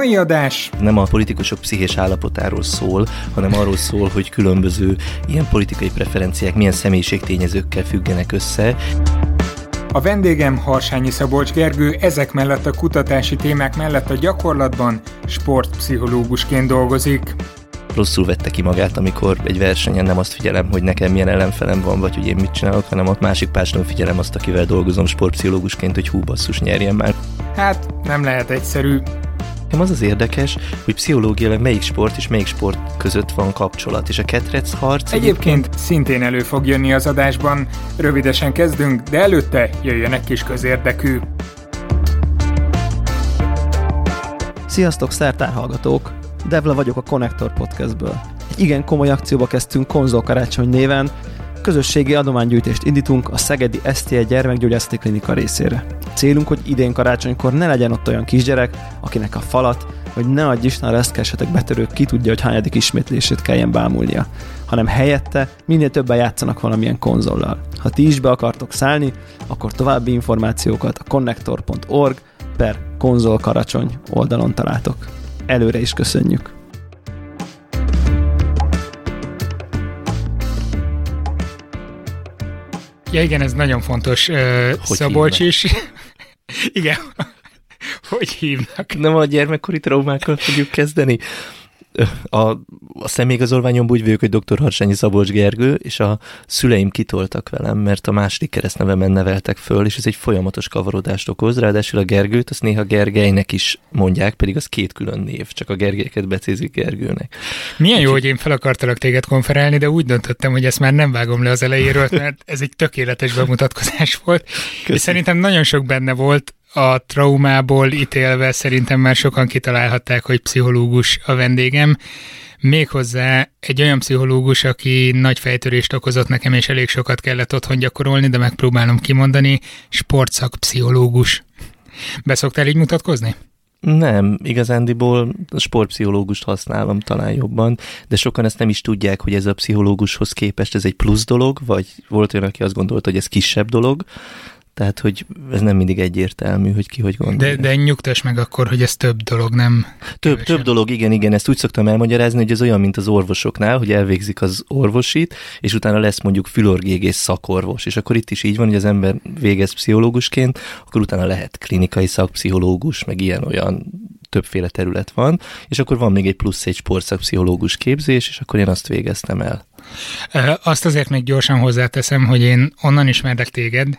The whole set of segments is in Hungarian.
mai adás nem a politikusok pszichés állapotáról szól, hanem arról szól, hogy különböző ilyen politikai preferenciák milyen személyiségtényezőkkel függenek össze. A vendégem Harsányi Szabolcs Gergő ezek mellett a kutatási témák mellett a gyakorlatban sportpszichológusként dolgozik rosszul vette ki magát, amikor egy versenyen nem azt figyelem, hogy nekem milyen ellenfelem van, vagy hogy én mit csinálok, hanem a másik párson figyelem azt, akivel dolgozom sportpszichológusként, hogy hú basszus nyerjen már. Hát nem lehet egyszerű. Nem az az érdekes, hogy pszichológiailag melyik sport és melyik sport között van kapcsolat, és a ketrec harc... Egyébként, egyébként szintén elő fog jönni az adásban. Rövidesen kezdünk, de előtte jöjjenek kis közérdekű. Sziasztok, szertárhallgatók! Devla vagyok a Connector Podcastből. Egy igen komoly akcióba kezdtünk Konzol Karácsony néven, közösségi adománygyűjtést indítunk a Szegedi STI Gyermekgyógyászati Klinika részére. Célunk, hogy idén karácsonykor ne legyen ott olyan kisgyerek, akinek a falat, vagy ne adj Isten reszkesetek betörők ki tudja, hogy hányadik ismétlését kelljen bámulnia, hanem helyette minél többen játszanak valamilyen konzollal. Ha ti is be akartok szállni, akkor további információkat a connector.org per konzolkaracsony oldalon találtok előre is köszönjük. Ja igen, ez nagyon fontos. Uh, Szabolcs hívnak? is. igen. hogy hívnak? Nem a gyermekkori traumákkal fogjuk kezdeni a, a személyigazolványomban úgy vagyok, hogy dr. Harsányi Szabolcs Gergő, és a szüleim kitoltak velem, mert a második keresztnevemen neveltek föl, és ez egy folyamatos kavarodást okoz, ráadásul a Gergőt, azt néha Gergelynek is mondják, pedig az két külön név, csak a Gergelyeket becézik Gergőnek. Milyen Úgy, jó, hogy én fel akartalak téged konferálni, de úgy döntöttem, hogy ezt már nem vágom le az elejéről, mert ez egy tökéletes bemutatkozás volt, Köszönöm. és szerintem nagyon sok benne volt, a traumából ítélve szerintem már sokan kitalálhatták, hogy pszichológus a vendégem. Méghozzá egy olyan pszichológus, aki nagy fejtörést okozott nekem, és elég sokat kellett otthon gyakorolni, de megpróbálom kimondani, sportszak pszichológus. Beszoktál így mutatkozni? Nem, igazándiból sportpszichológust használom talán jobban, de sokan ezt nem is tudják, hogy ez a pszichológushoz képest ez egy plusz dolog, vagy volt olyan, aki azt gondolta, hogy ez kisebb dolog, tehát, hogy ez nem mindig egyértelmű, hogy ki hogy gondolja. De, de nyugtass meg akkor, hogy ez több dolog, nem Több, több dolog, igen, igen, ezt úgy szoktam elmagyarázni, hogy ez olyan, mint az orvosoknál, hogy elvégzik az orvosit, és utána lesz mondjuk fülorgégész szakorvos, és akkor itt is így van, hogy az ember végez pszichológusként, akkor utána lehet klinikai szakpszichológus, meg ilyen-olyan többféle terület van, és akkor van még egy plusz egy sportszakpszichológus képzés, és akkor én azt végeztem el. Azt azért még gyorsan hozzáteszem, hogy én onnan ismerlek téged,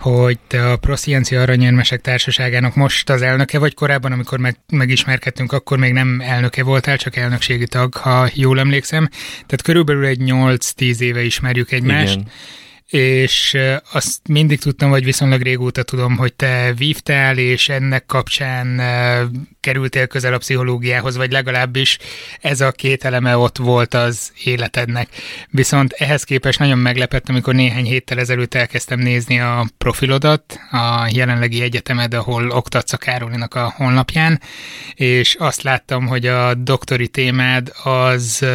hogy te a Prosziencia Aranyérmesek Társaságának most az elnöke vagy korábban, amikor meg, megismerkedtünk, akkor még nem elnöke voltál, csak elnökségi tag, ha jól emlékszem. Tehát körülbelül egy 8-10 éve ismerjük egymást. Igen és azt mindig tudtam, vagy viszonylag régóta tudom, hogy te vívtál, és ennek kapcsán kerültél közel a pszichológiához, vagy legalábbis ez a két eleme ott volt az életednek. Viszont ehhez képest nagyon meglepett, amikor néhány héttel ezelőtt elkezdtem nézni a profilodat, a jelenlegi egyetemed, ahol oktatsz a Károlinak a honlapján, és azt láttam, hogy a doktori témád az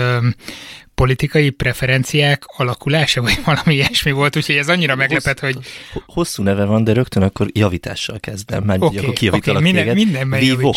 politikai preferenciák alakulása, vagy valami ilyesmi volt, úgyhogy ez annyira meglepett, hogy... Hosszú neve van, de rögtön akkor javítással kezdem, mert okay, akkor kijavítalak okay, minden, mindenben Vívok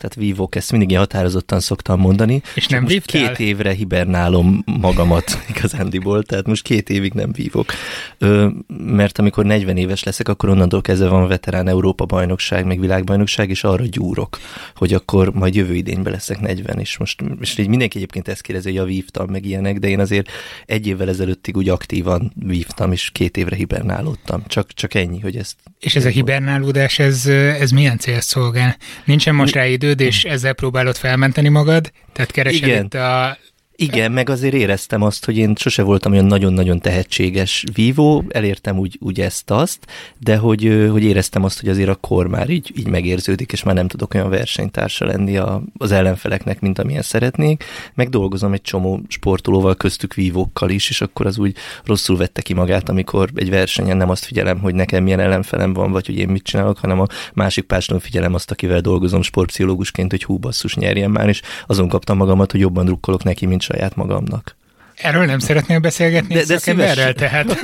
tehát vívok, ezt mindig ilyen határozottan szoktam mondani. És nem most Két évre hibernálom magamat igazándiból, tehát most két évig nem vívok. Ö, mert amikor 40 éves leszek, akkor onnantól kezdve van veterán Európa bajnokság, meg világbajnokság, és arra gyúrok, hogy akkor majd jövő idényben leszek 40, és most és így mindenki egyébként ezt kérdezi, hogy ja, vívtam, meg ilyenek, de én azért egy évvel ezelőttig úgy aktívan vívtam, és két évre hibernálódtam. Csak, csak ennyi, hogy ezt... És ez a hibernálódás, ez, ez milyen cél szolgál? Nincsen most rá idő, időd, és ezzel próbálod felmenteni magad? Tehát keresed Igen. itt a igen, meg azért éreztem azt, hogy én sose voltam olyan nagyon-nagyon tehetséges vívó, elértem úgy, úgy ezt-azt, de hogy, hogy éreztem azt, hogy azért a kor már így, így megérződik, és már nem tudok olyan versenytársa lenni a, az ellenfeleknek, mint amilyen szeretnék. Meg dolgozom egy csomó sportolóval, köztük vívókkal is, és akkor az úgy rosszul vette ki magát, amikor egy versenyen nem azt figyelem, hogy nekem milyen ellenfelem van, vagy hogy én mit csinálok, hanem a másik párson figyelem azt, akivel dolgozom sportpszichológusként, hogy hú basszus nyerjen már, és azon kaptam magamat, hogy jobban drukkolok neki, mint saját magamnak. Erről nem szeretnél beszélgetni de, de szakemberrel, tehát?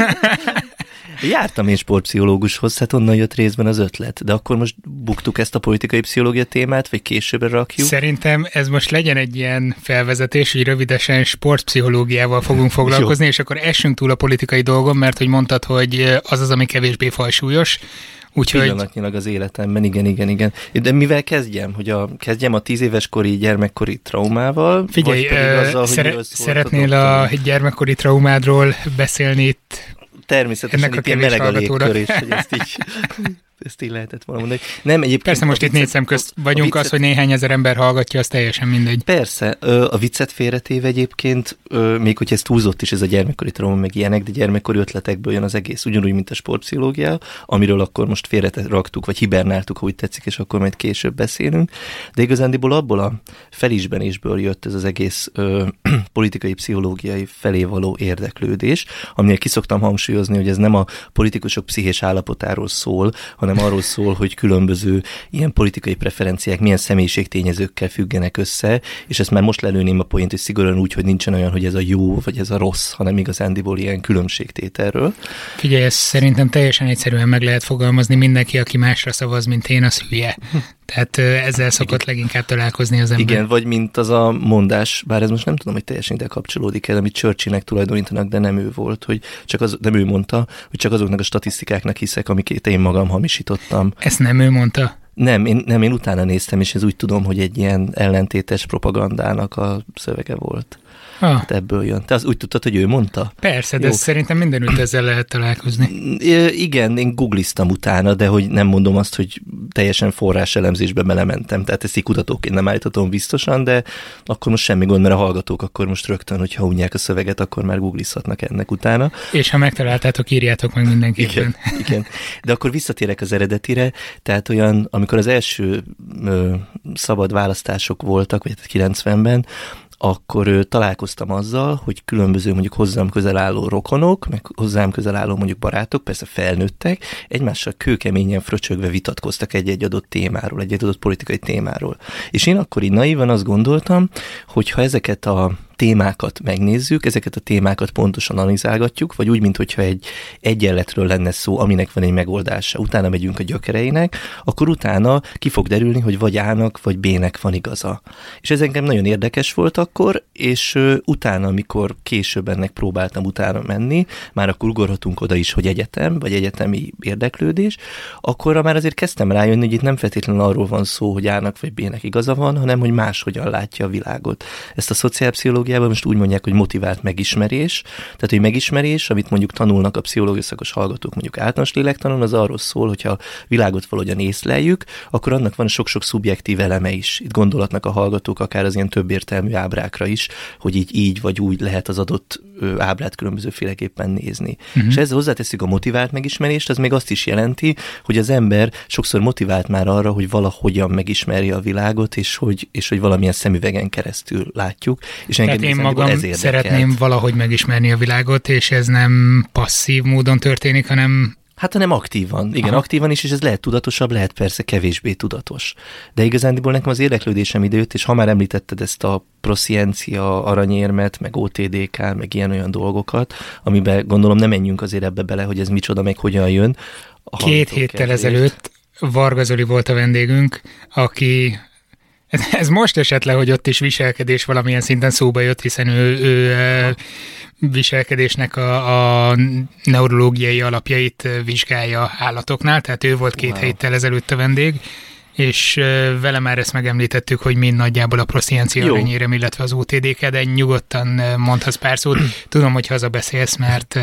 Jártam én sportpszichológushoz, hát onnan jött részben az ötlet. De akkor most buktuk ezt a politikai pszichológia témát, vagy későbbre rakjuk? Szerintem ez most legyen egy ilyen felvezetés, hogy rövidesen sportpszichológiával fogunk foglalkozni, és akkor essünk túl a politikai dolgon, mert hogy mondtad, hogy az az, ami kevésbé fajsúlyos. Úgyhogy... Pillanatnyilag az életemben, igen, igen, igen. De mivel kezdjem? Hogy a, kezdjem a tíz éves kori gyermekkori traumával? Figyelj, vagy azzal, szere- hogy szeretnél a gyermekkori traumádról beszélni itt természetesen Ennek itt ilyen meleg a légkör, és hogy ezt így ezt így lehetett volna mondani. Nem, egyébként Persze most itt négy szem közt vagyunk, viccet... az, hogy néhány ezer ember hallgatja, az teljesen mindegy. Persze, a viccet félretéve egyébként, még hogy ez túlzott is, ez a gyermekkori trauma, meg ilyenek, de gyermekkori ötletekből jön az egész, ugyanúgy, mint a sportpszichológia, amiről akkor most félre raktuk, vagy hibernáltuk, hogy tetszik, és akkor majd később beszélünk. De igazándiból abból a felismerésből jött ez az egész ö, politikai, pszichológiai felé való érdeklődés, aminél kiszoktam hangsúlyozni, hogy ez nem a politikusok pszichés állapotáról szól, hanem arról szól, hogy különböző ilyen politikai preferenciák milyen személyiségtényezőkkel függenek össze, és ezt már most lelőném a point, hogy szigorúan úgy, hogy nincsen olyan, hogy ez a jó, vagy ez a rossz, hanem igazándiból ilyen különbségtételről. Figyelj, ezt szerintem teljesen egyszerűen meg lehet fogalmazni, mindenki, aki másra szavaz, mint én, az hülye. Tehát ezzel szokott Igen. leginkább találkozni az ember. Igen, vagy mint az a mondás, bár ez most nem tudom, hogy teljesen ide kapcsolódik el, amit Churchillnek tulajdonítanak, de nem ő volt, hogy csak az, nem ő mondta, hogy csak azoknak a statisztikáknak hiszek, amiket én magam hamisítottam. Ezt nem ő mondta? Nem én, nem, én utána néztem, és ez úgy tudom, hogy egy ilyen ellentétes propagandának a szövege volt. Ah. Hát ebből jön. Te az úgy tudtad, hogy ő mondta? Persze, de Jó. szerintem mindenütt ezzel lehet találkozni. Igen, én googliztam utána, de hogy nem mondom azt, hogy teljesen forrás elemzésbe belementem, tehát ezt így kutatóként nem állíthatom biztosan, de akkor most semmi gond, mert a hallgatók akkor most rögtön, hogyha unják a szöveget, akkor már googlizhatnak ennek utána. És ha megtaláltátok, írjátok meg mindenképpen. Igen, igen. De akkor visszatérek az eredetire, tehát olyan, amikor az első ö, szabad választások voltak, vagy 90-ben, akkor találkoztam azzal, hogy különböző mondjuk hozzám közel álló rokonok, meg hozzám közel álló mondjuk barátok, persze felnőttek, egymással kőkeményen fröcsögve vitatkoztak egy-egy adott témáról, egy-egy adott politikai témáról. És én akkor így naívan azt gondoltam, hogy ha ezeket a témákat megnézzük, ezeket a témákat pontosan analizálgatjuk, vagy úgy, mintha egy egyenletről lenne szó, aminek van egy megoldása, utána megyünk a gyökereinek, akkor utána ki fog derülni, hogy vagy A-nak, vagy B-nek van igaza. És ez engem nagyon érdekes volt akkor, és utána, amikor később ennek próbáltam utána menni, már akkor ugorhatunk oda is, hogy egyetem, vagy egyetemi érdeklődés, akkor már azért kezdtem rájönni, hogy itt nem feltétlenül arról van szó, hogy A-nak vagy B-nek igaza van, hanem hogy máshogyan látja a világot. Ezt a szociálpszichológia pszichológiában most úgy mondják, hogy motivált megismerés. Tehát, hogy megismerés, amit mondjuk tanulnak a pszichológia szakos hallgatók, mondjuk általános lélektanon, az arról szól, hogyha világot valahogyan észleljük, akkor annak van sok-sok szubjektív eleme is. Itt gondolatnak a hallgatók akár az ilyen több értelmű ábrákra is, hogy így, így vagy úgy lehet az adott ábrát különbözőféleképpen nézni. Uh-huh. És ezzel hozzáteszünk a motivált megismerést, az még azt is jelenti, hogy az ember sokszor motivált már arra, hogy valahogyan megismerje a világot, és hogy, és hogy valamilyen szemüvegen keresztül látjuk. És Tehát én magam szeretném valahogy megismerni a világot, és ez nem passzív módon történik, hanem Hát hanem aktívan. Igen, Aha. aktívan is, és ez lehet tudatosabb, lehet persze kevésbé tudatos. De igazándiból nekem az érdeklődésem időt, és ha már említetted ezt a prosziencia aranyérmet, meg OTDK, meg ilyen-olyan dolgokat, amiben gondolom nem menjünk azért ebbe bele, hogy ez micsoda, meg hogyan jön. Két héttel ezelőtt Varga Zoli volt a vendégünk, aki ez most esett le, hogy ott is viselkedés valamilyen szinten szóba jött, hiszen ő, ő viselkedésnek a, a neurológiai alapjait vizsgálja állatoknál, tehát ő volt két wow. héttel ezelőtt a vendég, és vele már ezt megemlítettük, hogy mind nagyjából a prosziencia aranyérem, illetve az OTDK, de nyugodtan mondhatsz pár szót. Tudom, hogy hazabeszélsz, mert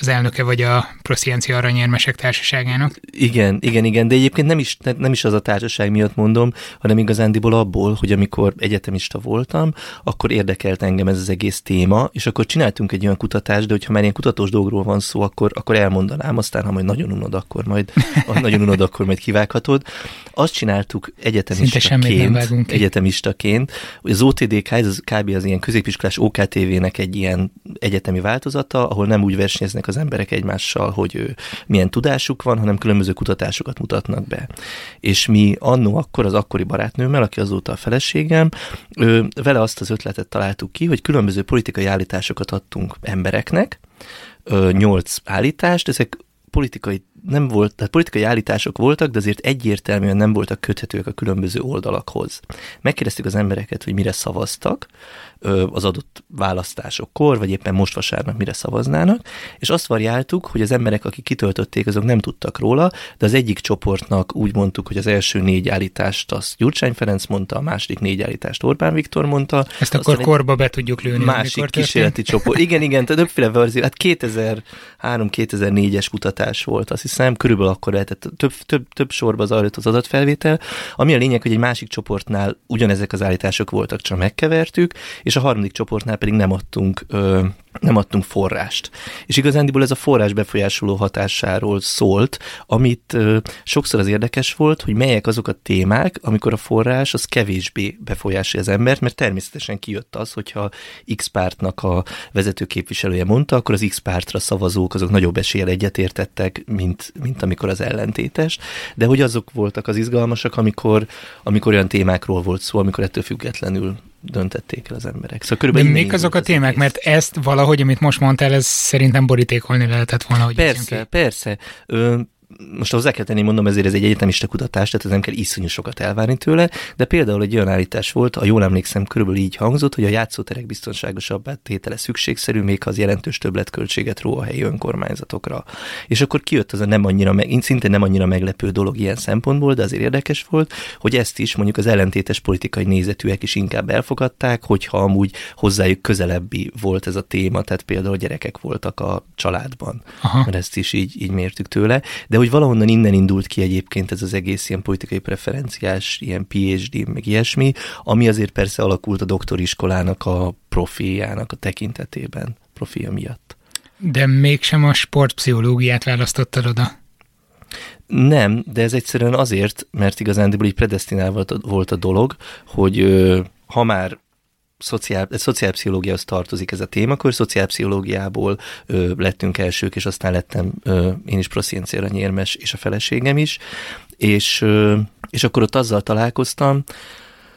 az elnöke vagy a prosziencia aranyérmesek társaságának. Igen, igen, igen, de egyébként nem is, nem is az a társaság miatt mondom, hanem igazándiból abból, hogy amikor egyetemista voltam, akkor érdekelt engem ez az egész téma, és akkor csináltunk egy olyan kutatást, de hogyha már ilyen kutatós dolgról van szó, akkor, akkor elmondanám, aztán ha majd nagyon unod, akkor majd, nagyon unod, akkor majd kivághatod. Azt csinál csináltuk egyetemistaként, egyetemistaként, az OTDK, ez kb. az ilyen középiskolás OKTV-nek egy ilyen egyetemi változata, ahol nem úgy versenyeznek az emberek egymással, hogy milyen tudásuk van, hanem különböző kutatásokat mutatnak be. És mi annó akkor az akkori barátnőmmel, aki azóta a feleségem, vele azt az ötletet találtuk ki, hogy különböző politikai állításokat adtunk embereknek, nyolc állítást, ezek politikai nem volt, tehát politikai állítások voltak, de azért egyértelműen nem voltak köthetőek a különböző oldalakhoz. Megkérdeztük az embereket, hogy mire szavaztak az adott választásokkor, vagy éppen most vasárnap mire szavaznának, és azt variáltuk, hogy az emberek, akik kitöltötték, azok nem tudtak róla, de az egyik csoportnak úgy mondtuk, hogy az első négy állítást azt Gyurcsány Ferenc mondta, a második négy állítást Orbán Viktor mondta. Ezt akkor korba be tudjuk lőni. Másik kísérleti csoport. Igen, igen, többféle verzió. Hát 2003-2004-es kutatás volt, azt hiszem, körülbelül akkor lehetett, több, több, több sorba zajlott az adatfelvétel, ami a lényeg, hogy egy másik csoportnál ugyanezek az állítások voltak, csak megkevertük, és a harmadik csoportnál pedig nem adtunk ö, nem adtunk forrást. És igazándiból ez a forrás befolyásoló hatásáról szólt, amit ö, sokszor az érdekes volt, hogy melyek azok a témák, amikor a forrás az kevésbé befolyásolja az embert, mert természetesen kijött az, hogyha X pártnak a vezető képviselője mondta, akkor az X pártra szavazók azok nagyobb eséllyel egyetértettek, mint, mint amikor az ellentétes, de hogy azok voltak az izgalmasak, amikor, amikor olyan témákról volt szó, amikor ettől függetlenül döntették el az emberek. Szóval körülbelül De még azok a témák, mert ezt valahogy, amit most mondtál, ez szerintem borítékolni lehetett volna, hogy Persze, persze. Ö, most hozzá kell tenni, mondom, ezért ez egy egyetemista kutatás, tehát ez nem kell iszonyú sokat elvárni tőle, de például egy olyan állítás volt, a jól emlékszem, körülbelül így hangzott, hogy a játszóterek biztonságosabb tétele szükségszerű, még ha az jelentős többletköltséget ró a helyi önkormányzatokra. És akkor kijött az a nem annyira, meg, szintén nem annyira meglepő dolog ilyen szempontból, de azért érdekes volt, hogy ezt is mondjuk az ellentétes politikai nézetűek is inkább elfogadták, hogyha amúgy hozzájuk közelebbi volt ez a téma, tehát például gyerekek voltak a családban, Aha. mert ezt is így, így mértük tőle, de hogy valahonnan innen indult ki egyébként ez az egész ilyen politikai preferenciás, ilyen PhD, meg ilyesmi, ami azért persze alakult a doktoriskolának a profiának a tekintetében, profia miatt. De mégsem a sportpszichológiát választottad oda? Nem, de ez egyszerűen azért, mert igazán így predestinálva volt a dolog, hogy ha már szociál, szociálpszichológiához tartozik ez a téma, akkor szociálpszichológiából ö, lettünk elsők, és aztán lettem ö, én is proszienciára nyérmes, és a feleségem is, és, ö, és akkor ott azzal találkoztam,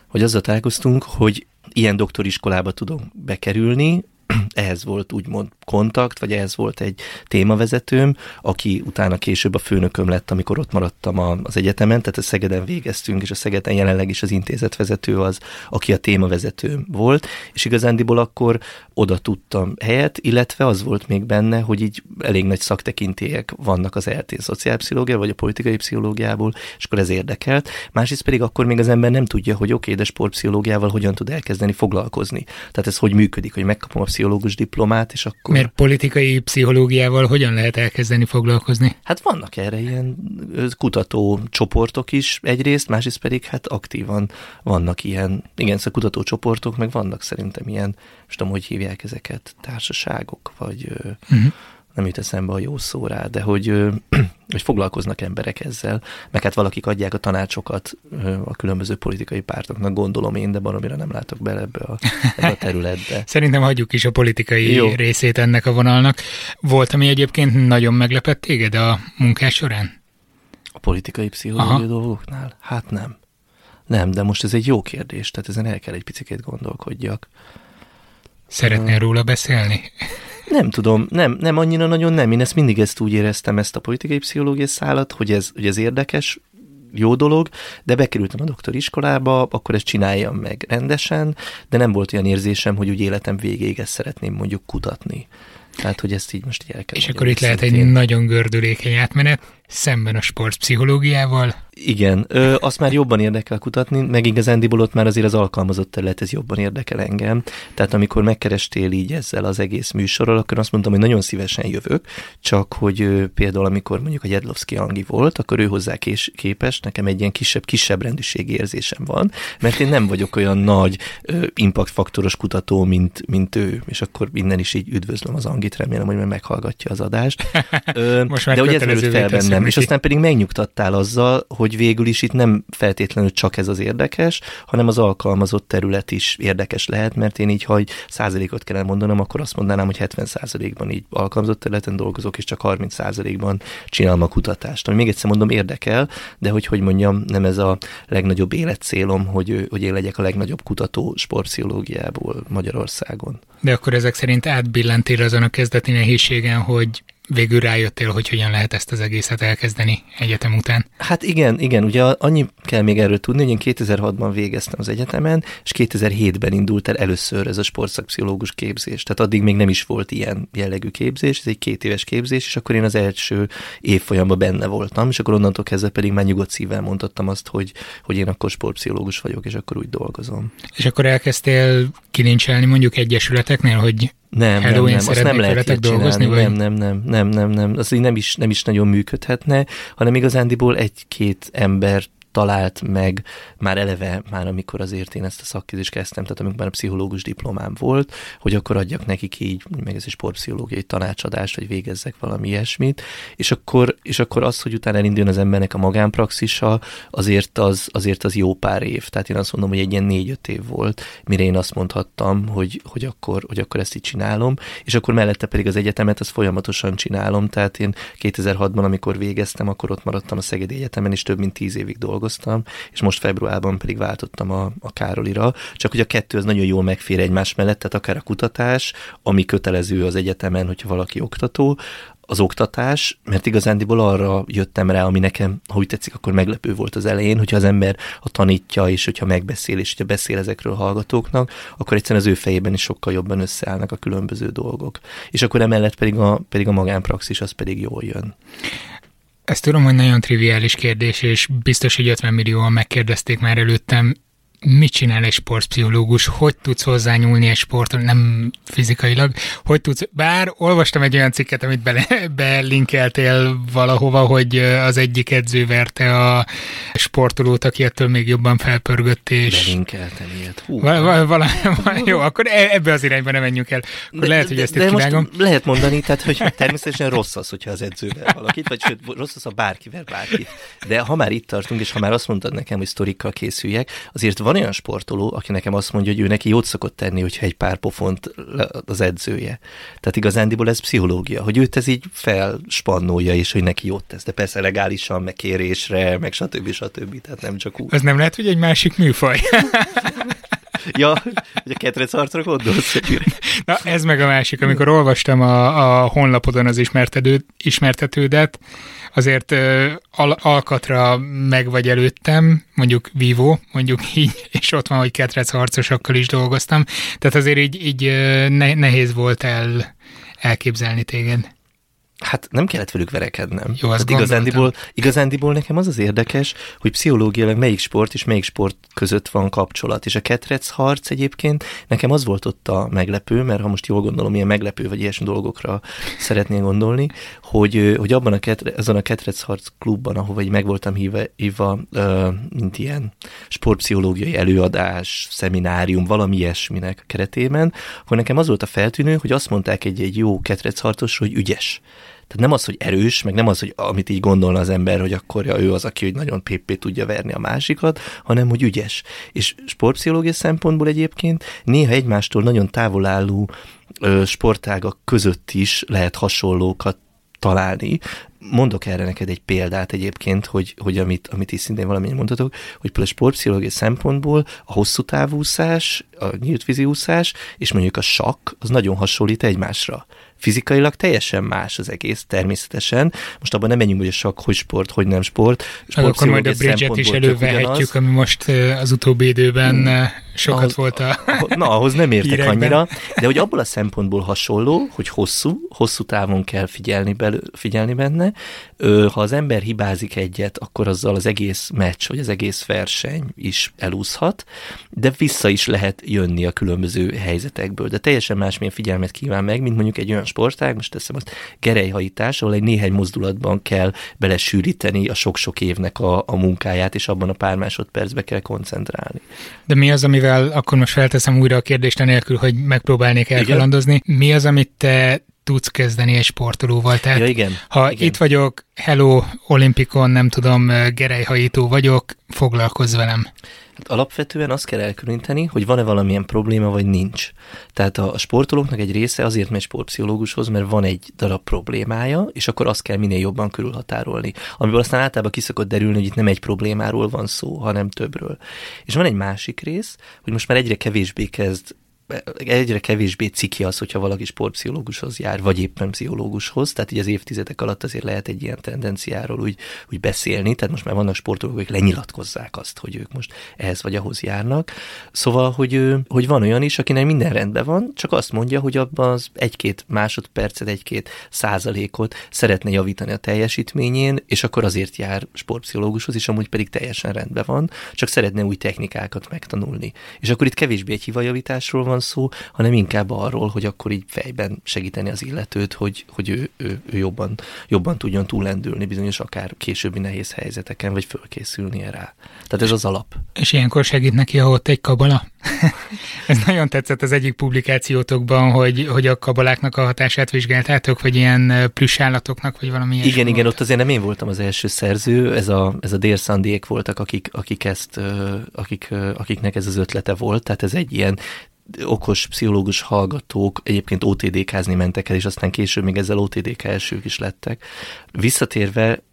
hogy azzal találkoztunk, hogy ilyen doktoriskolába tudom bekerülni, ehhez volt úgymond kontakt, vagy ehhez volt egy témavezetőm, aki utána később a főnököm lett, amikor ott maradtam az egyetemen, tehát a Szegeden végeztünk, és a Szegeden jelenleg is az intézetvezető az, aki a témavezetőm volt, és igazándiból akkor oda tudtam helyet, illetve az volt még benne, hogy így elég nagy szaktekintélyek vannak az eltén szociálpszichológia, vagy a politikai pszichológiából, és akkor ez érdekelt. Másrészt pedig akkor még az ember nem tudja, hogy oké, okay, de sportpszichológiával hogyan tud elkezdeni foglalkozni. Tehát ez hogy működik, hogy megkapom a pszichológus diplomát, és akkor... Mert politikai pszichológiával hogyan lehet elkezdeni foglalkozni? Hát vannak erre ilyen kutató csoportok is egyrészt, másrészt pedig hát aktívan vannak ilyen, igen, szóval kutató csoportok, meg vannak szerintem ilyen, most tudom, hogy hívják ezeket, társaságok, vagy uh-huh nem jut eszembe a jó szó rá, de hogy, hogy foglalkoznak emberek ezzel, meg hát valakik adják a tanácsokat a különböző politikai pártoknak, gondolom én, de baromira nem látok bele ebbe a, ebbe a területbe. Szerintem hagyjuk is a politikai jó. részét ennek a vonalnak. Volt, ami egyébként nagyon meglepett téged a munkás során? A politikai pszichológiai dolgoknál? Hát nem. Nem, de most ez egy jó kérdés, tehát ezen el kell egy picit gondolkodjak. Szeretnél róla beszélni? Nem tudom, nem, nem annyira nagyon nem. Én ezt mindig ezt úgy éreztem, ezt a politikai pszichológiai szállat, hogy ez, hogy ez érdekes, jó dolog, de bekerültem a doktoriskolába, akkor ezt csináljam meg rendesen, de nem volt olyan érzésem, hogy úgy életem végéig ezt szeretném mondjuk kutatni. Tehát, hogy ezt így most így el kell És akkor itt lehet egy nagyon gördülékeny átmenet, szemben a sportpszichológiával. Igen, ö, azt már jobban érdekel kutatni, meg igazándiból ott már azért az alkalmazott terület, ez jobban érdekel engem. Tehát amikor megkerestél így ezzel az egész műsorral, akkor azt mondtam, hogy nagyon szívesen jövök, csak hogy ö, például amikor mondjuk a Jedlovszki Angi volt, akkor ő hozzá kés, képes, nekem egy ilyen kisebb, kisebb rendűségi érzésem van, mert én nem vagyok olyan nagy ö, impactfaktoros kutató, mint, mint ő, és akkor innen is így üdvözlöm az Angit, remélem, hogy meg meghallgatja az adást. Ö, Most már de hogy ez merült fel bennem, és aztán pedig megnyugtattál azzal, hogy végül is itt nem feltétlenül csak ez az érdekes, hanem az alkalmazott terület is érdekes lehet, mert én így, ha egy százalékot kellene mondanom, akkor azt mondanám, hogy 70 százalékban így alkalmazott területen dolgozok, és csak 30 százalékban csinálom a kutatást. Ami még egyszer mondom, érdekel, de hogy hogy mondjam, nem ez a legnagyobb életcélom, hogy, hogy én legyek a legnagyobb kutató sportpszichológiából Magyarországon. De akkor ezek szerint átbillentél azon a kezdeti nehézségen, hogy végül rájöttél, hogy hogyan lehet ezt az egészet elkezdeni egyetem után. Hát igen, igen, ugye annyi kell még erről tudni, hogy én 2006-ban végeztem az egyetemen, és 2007-ben indult el először ez a sportszakpszichológus képzés. Tehát addig még nem is volt ilyen jellegű képzés, ez egy két éves képzés, és akkor én az első évfolyamban benne voltam, és akkor onnantól kezdve pedig már nyugodt szívvel mondhattam azt, hogy, hogy én akkor sportpszichológus vagyok, és akkor úgy dolgozom. És akkor elkezdtél kilincselni mondjuk egyesületeknél, hogy nem, Hello, nem, nem, azt nem lehet dolgozni. Vagy? Nem, nem, nem, nem, nem, nem. Az így nem is, nem is nagyon működhetne, hanem igazándiból egy-két ember talált meg már eleve, már amikor azért én ezt a szakképzést kezdtem, tehát amikor már a pszichológus diplomám volt, hogy akkor adjak nekik így, meg ez egy sportpszichológiai tanácsadást, vagy végezzek valami ilyesmit, és akkor, és akkor az, hogy utána elinduljon az embernek a magánpraxisa, azért az, azért az jó pár év. Tehát én azt mondom, hogy egy ilyen négy-öt év volt, mire én azt mondhattam, hogy, hogy, akkor, hogy akkor ezt így csinálom, és akkor mellette pedig az egyetemet, ezt folyamatosan csinálom, tehát én 2006-ban, amikor végeztem, akkor ott maradtam a Szegedi Egyetemen, és több mint tíz évig dolgoztam dolgoztam, és most februárban pedig váltottam a, a Károlira, csak hogy a kettő az nagyon jól megfér egymás mellett, tehát akár a kutatás, ami kötelező az egyetemen, hogyha valaki oktató, az oktatás, mert igazándiból arra jöttem rá, ami nekem, ha úgy tetszik, akkor meglepő volt az elején, hogyha az ember a tanítja, és hogyha megbeszél, és hogyha beszél ezekről a hallgatóknak, akkor egyszerűen az ő fejében is sokkal jobban összeállnak a különböző dolgok. És akkor emellett pedig a, pedig a magánpraxis az pedig jól jön. Ezt tudom, hogy nagyon triviális kérdés, és biztos, hogy 50 millióan megkérdezték már előttem mit csinál egy sportpszichológus, hogy tudsz hozzányúlni egy sportról, nem fizikailag, hogy tudsz, bár olvastam egy olyan cikket, amit be, belinkeltél valahova, hogy az egyik edző verte a sportolót, aki ettől még jobban felpörgött, és... Belinkeltem ilyet. Hú. Val- val- val- val- jó, akkor e- ebbe az irányba nem menjünk el. Akkor de, lehet, hogy ezt de, itt de most lehet mondani, tehát, hogy természetesen rossz az, hogyha az edzővel valakit, vagy sőt, rossz az, ha bárkivel bárkit. De ha már itt tartunk, és ha már azt mondtad nekem, hogy sztorikkal készüljek, azért van van olyan sportoló, aki nekem azt mondja, hogy ő neki jót szokott tenni, hogyha egy pár pofont az edzője. Tehát igazándiból ez pszichológia, hogy őt ez így felspannolja, és hogy neki jót tesz. De persze legálisan, meg kérésre, meg stb. stb. Tehát nem csak úgy. Ez nem lehet, hogy egy másik műfaj. ja, hogy a ketrec arcra gondolsz. Na, ez meg a másik. Amikor olvastam a, a honlapodon az ismertetődet, azért al- alkatra meg vagy előttem, mondjuk Vivo, mondjuk így, és ott van, hogy ketrec harcosokkal is dolgoztam, tehát azért így, így ne- nehéz volt el elképzelni téged. Hát nem kellett velük verekednem. Jó, azt hát igazándiból, igazándiból nekem az az érdekes, hogy pszichológiailag melyik sport és melyik sport között van kapcsolat. És a ketrec harc egyébként nekem az volt ott a meglepő, mert ha most jól gondolom, ilyen meglepő vagy ilyesmi dolgokra szeretnél gondolni, hogy, hogy abban a ketre, azon a ketrec harc klubban, ahova így meg voltam hívva, hívva mint ilyen sportpszichológiai előadás, szeminárium, valami ilyesminek keretében, akkor nekem az volt a feltűnő, hogy azt mondták egy, egy jó ketrec harcosról, hogy ügyes. Tehát nem az, hogy erős, meg nem az, hogy amit így gondolna az ember, hogy akkor ja, ő az, aki hogy nagyon péppé tudja verni a másikat, hanem hogy ügyes. És sportpszichológia szempontból egyébként néha egymástól nagyon távol álló sportágak között is lehet hasonlókat találni. Mondok erre neked egy példát egyébként, hogy, hogy amit, amit is szintén valamilyen mondhatok, hogy például sportpszichológiai szempontból a hosszú távúszás, a nyílt vízi úszás, és mondjuk a sakk, az nagyon hasonlít egymásra fizikailag teljesen más az egész, természetesen. Most abban nem menjünk, hogy a sakk, hogy sport, hogy nem sport. sport akkor majd a bridget is elővehetjük, ami most az utóbbi időben hmm. sokat ahhoz, volt a Na, ahhoz nem értek hírekben. annyira, de hogy abból a szempontból hasonló, hogy hosszú, hosszú távon kell figyelni, belő, figyelni benne. Ha az ember hibázik egyet, akkor azzal az egész meccs, vagy az egész verseny is elúszhat, de vissza is lehet jönni a különböző helyzetekből. De teljesen másmilyen figyelmet kíván meg, mint mondjuk egy olyan sportág, most teszem azt, gerejhajítás, ahol egy néhány mozdulatban kell belesűríteni a sok-sok évnek a, a munkáját, és abban a pár másodpercbe kell koncentrálni. De mi az, amivel akkor most felteszem újra a kérdést, anélkül, hogy megpróbálnék elkalandozni. Mi az, amit te tudsz kezdeni egy sportolóval. Tehát ja, igen, ha igen. itt vagyok, hello, olimpikon, nem tudom, gerejhajító vagyok, foglalkozz velem. Hát alapvetően azt kell elkülöníteni, hogy van-e valamilyen probléma, vagy nincs. Tehát a sportolóknak egy része azért megy sportpszichológushoz, mert van egy darab problémája, és akkor azt kell minél jobban körülhatárolni. Amiből aztán általában kiszokott derülni, hogy itt nem egy problémáról van szó, hanem többről. És van egy másik rész, hogy most már egyre kevésbé kezd egyre kevésbé ciki az, hogyha valaki sportpszichológushoz jár, vagy éppen pszichológushoz, tehát így az évtizedek alatt azért lehet egy ilyen tendenciáról úgy, úgy beszélni, tehát most már vannak sportolók, akik lenyilatkozzák azt, hogy ők most ehhez vagy ahhoz járnak. Szóval, hogy, hogy van olyan is, akinek minden rendben van, csak azt mondja, hogy abban az egy-két másodpercet, egy-két százalékot szeretne javítani a teljesítményén, és akkor azért jár sportpszichológushoz, és amúgy pedig teljesen rendben van, csak szeretne új technikákat megtanulni. És akkor itt kevésbé egy hivajavításról van szó, hanem inkább arról, hogy akkor így fejben segíteni az illetőt, hogy, hogy ő, ő, ő jobban, jobban tudjon túlendülni bizonyos akár későbbi nehéz helyzeteken, vagy fölkészülnie rá. Tehát ez az alap. És ilyenkor segít neki, ha ott egy kabala? ez nagyon tetszett az egyik publikációtokban, hogy, hogy a kabaláknak a hatását vizsgáltátok, vagy ilyen plusz állatoknak, vagy valami Igen, igen, volt. ott azért nem én voltam az első szerző, ez a, ez a délszandiék voltak, akik, akik ezt, akik, akiknek ez az ötlete volt, tehát ez egy ilyen okos pszichológus hallgatók egyébként OTD-kázni mentek el, és aztán később még ezzel OTDK elsők is lettek. Visszatérve,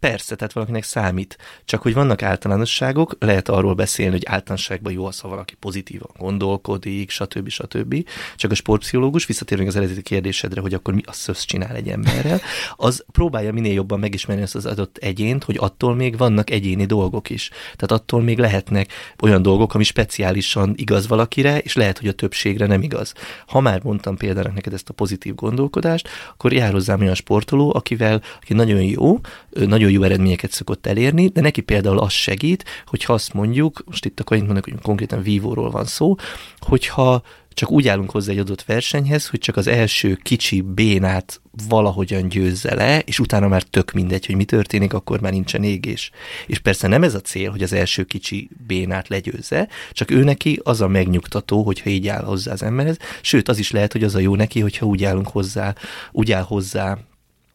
persze, tehát valakinek számít, csak hogy vannak általánosságok, lehet arról beszélni, hogy általánosságban jó az, ha valaki pozitívan gondolkodik, stb. stb. Csak a sportpszichológus, visszatérve az eredeti kérdésedre, hogy akkor mi a szösz csinál egy emberrel, az próbálja minél jobban megismerni ezt az adott egyént, hogy attól még vannak egyéni dolgok is. Tehát attól még lehetnek olyan dolgok, ami speciálisan igaz valakire, és lehet, hogy a többségre nem igaz. Ha már mondtam például neked ezt a pozitív gondolkodást, akkor jár hozzám olyan sportoló, akivel, aki nagyon jó, nagyon jó eredményeket szokott elérni, de neki például az segít, hogyha azt mondjuk, most itt akkor én mondok, hogy konkrétan vívóról van szó, hogyha csak úgy állunk hozzá egy adott versenyhez, hogy csak az első kicsi bénát valahogyan győzze le, és utána már tök mindegy, hogy mi történik, akkor már nincsen égés. És persze nem ez a cél, hogy az első kicsi bénát legyőzze, csak ő neki az a megnyugtató, hogyha így áll hozzá az emberhez, sőt, az is lehet, hogy az a jó neki, hogyha úgy állunk hozzá, úgy áll hozzá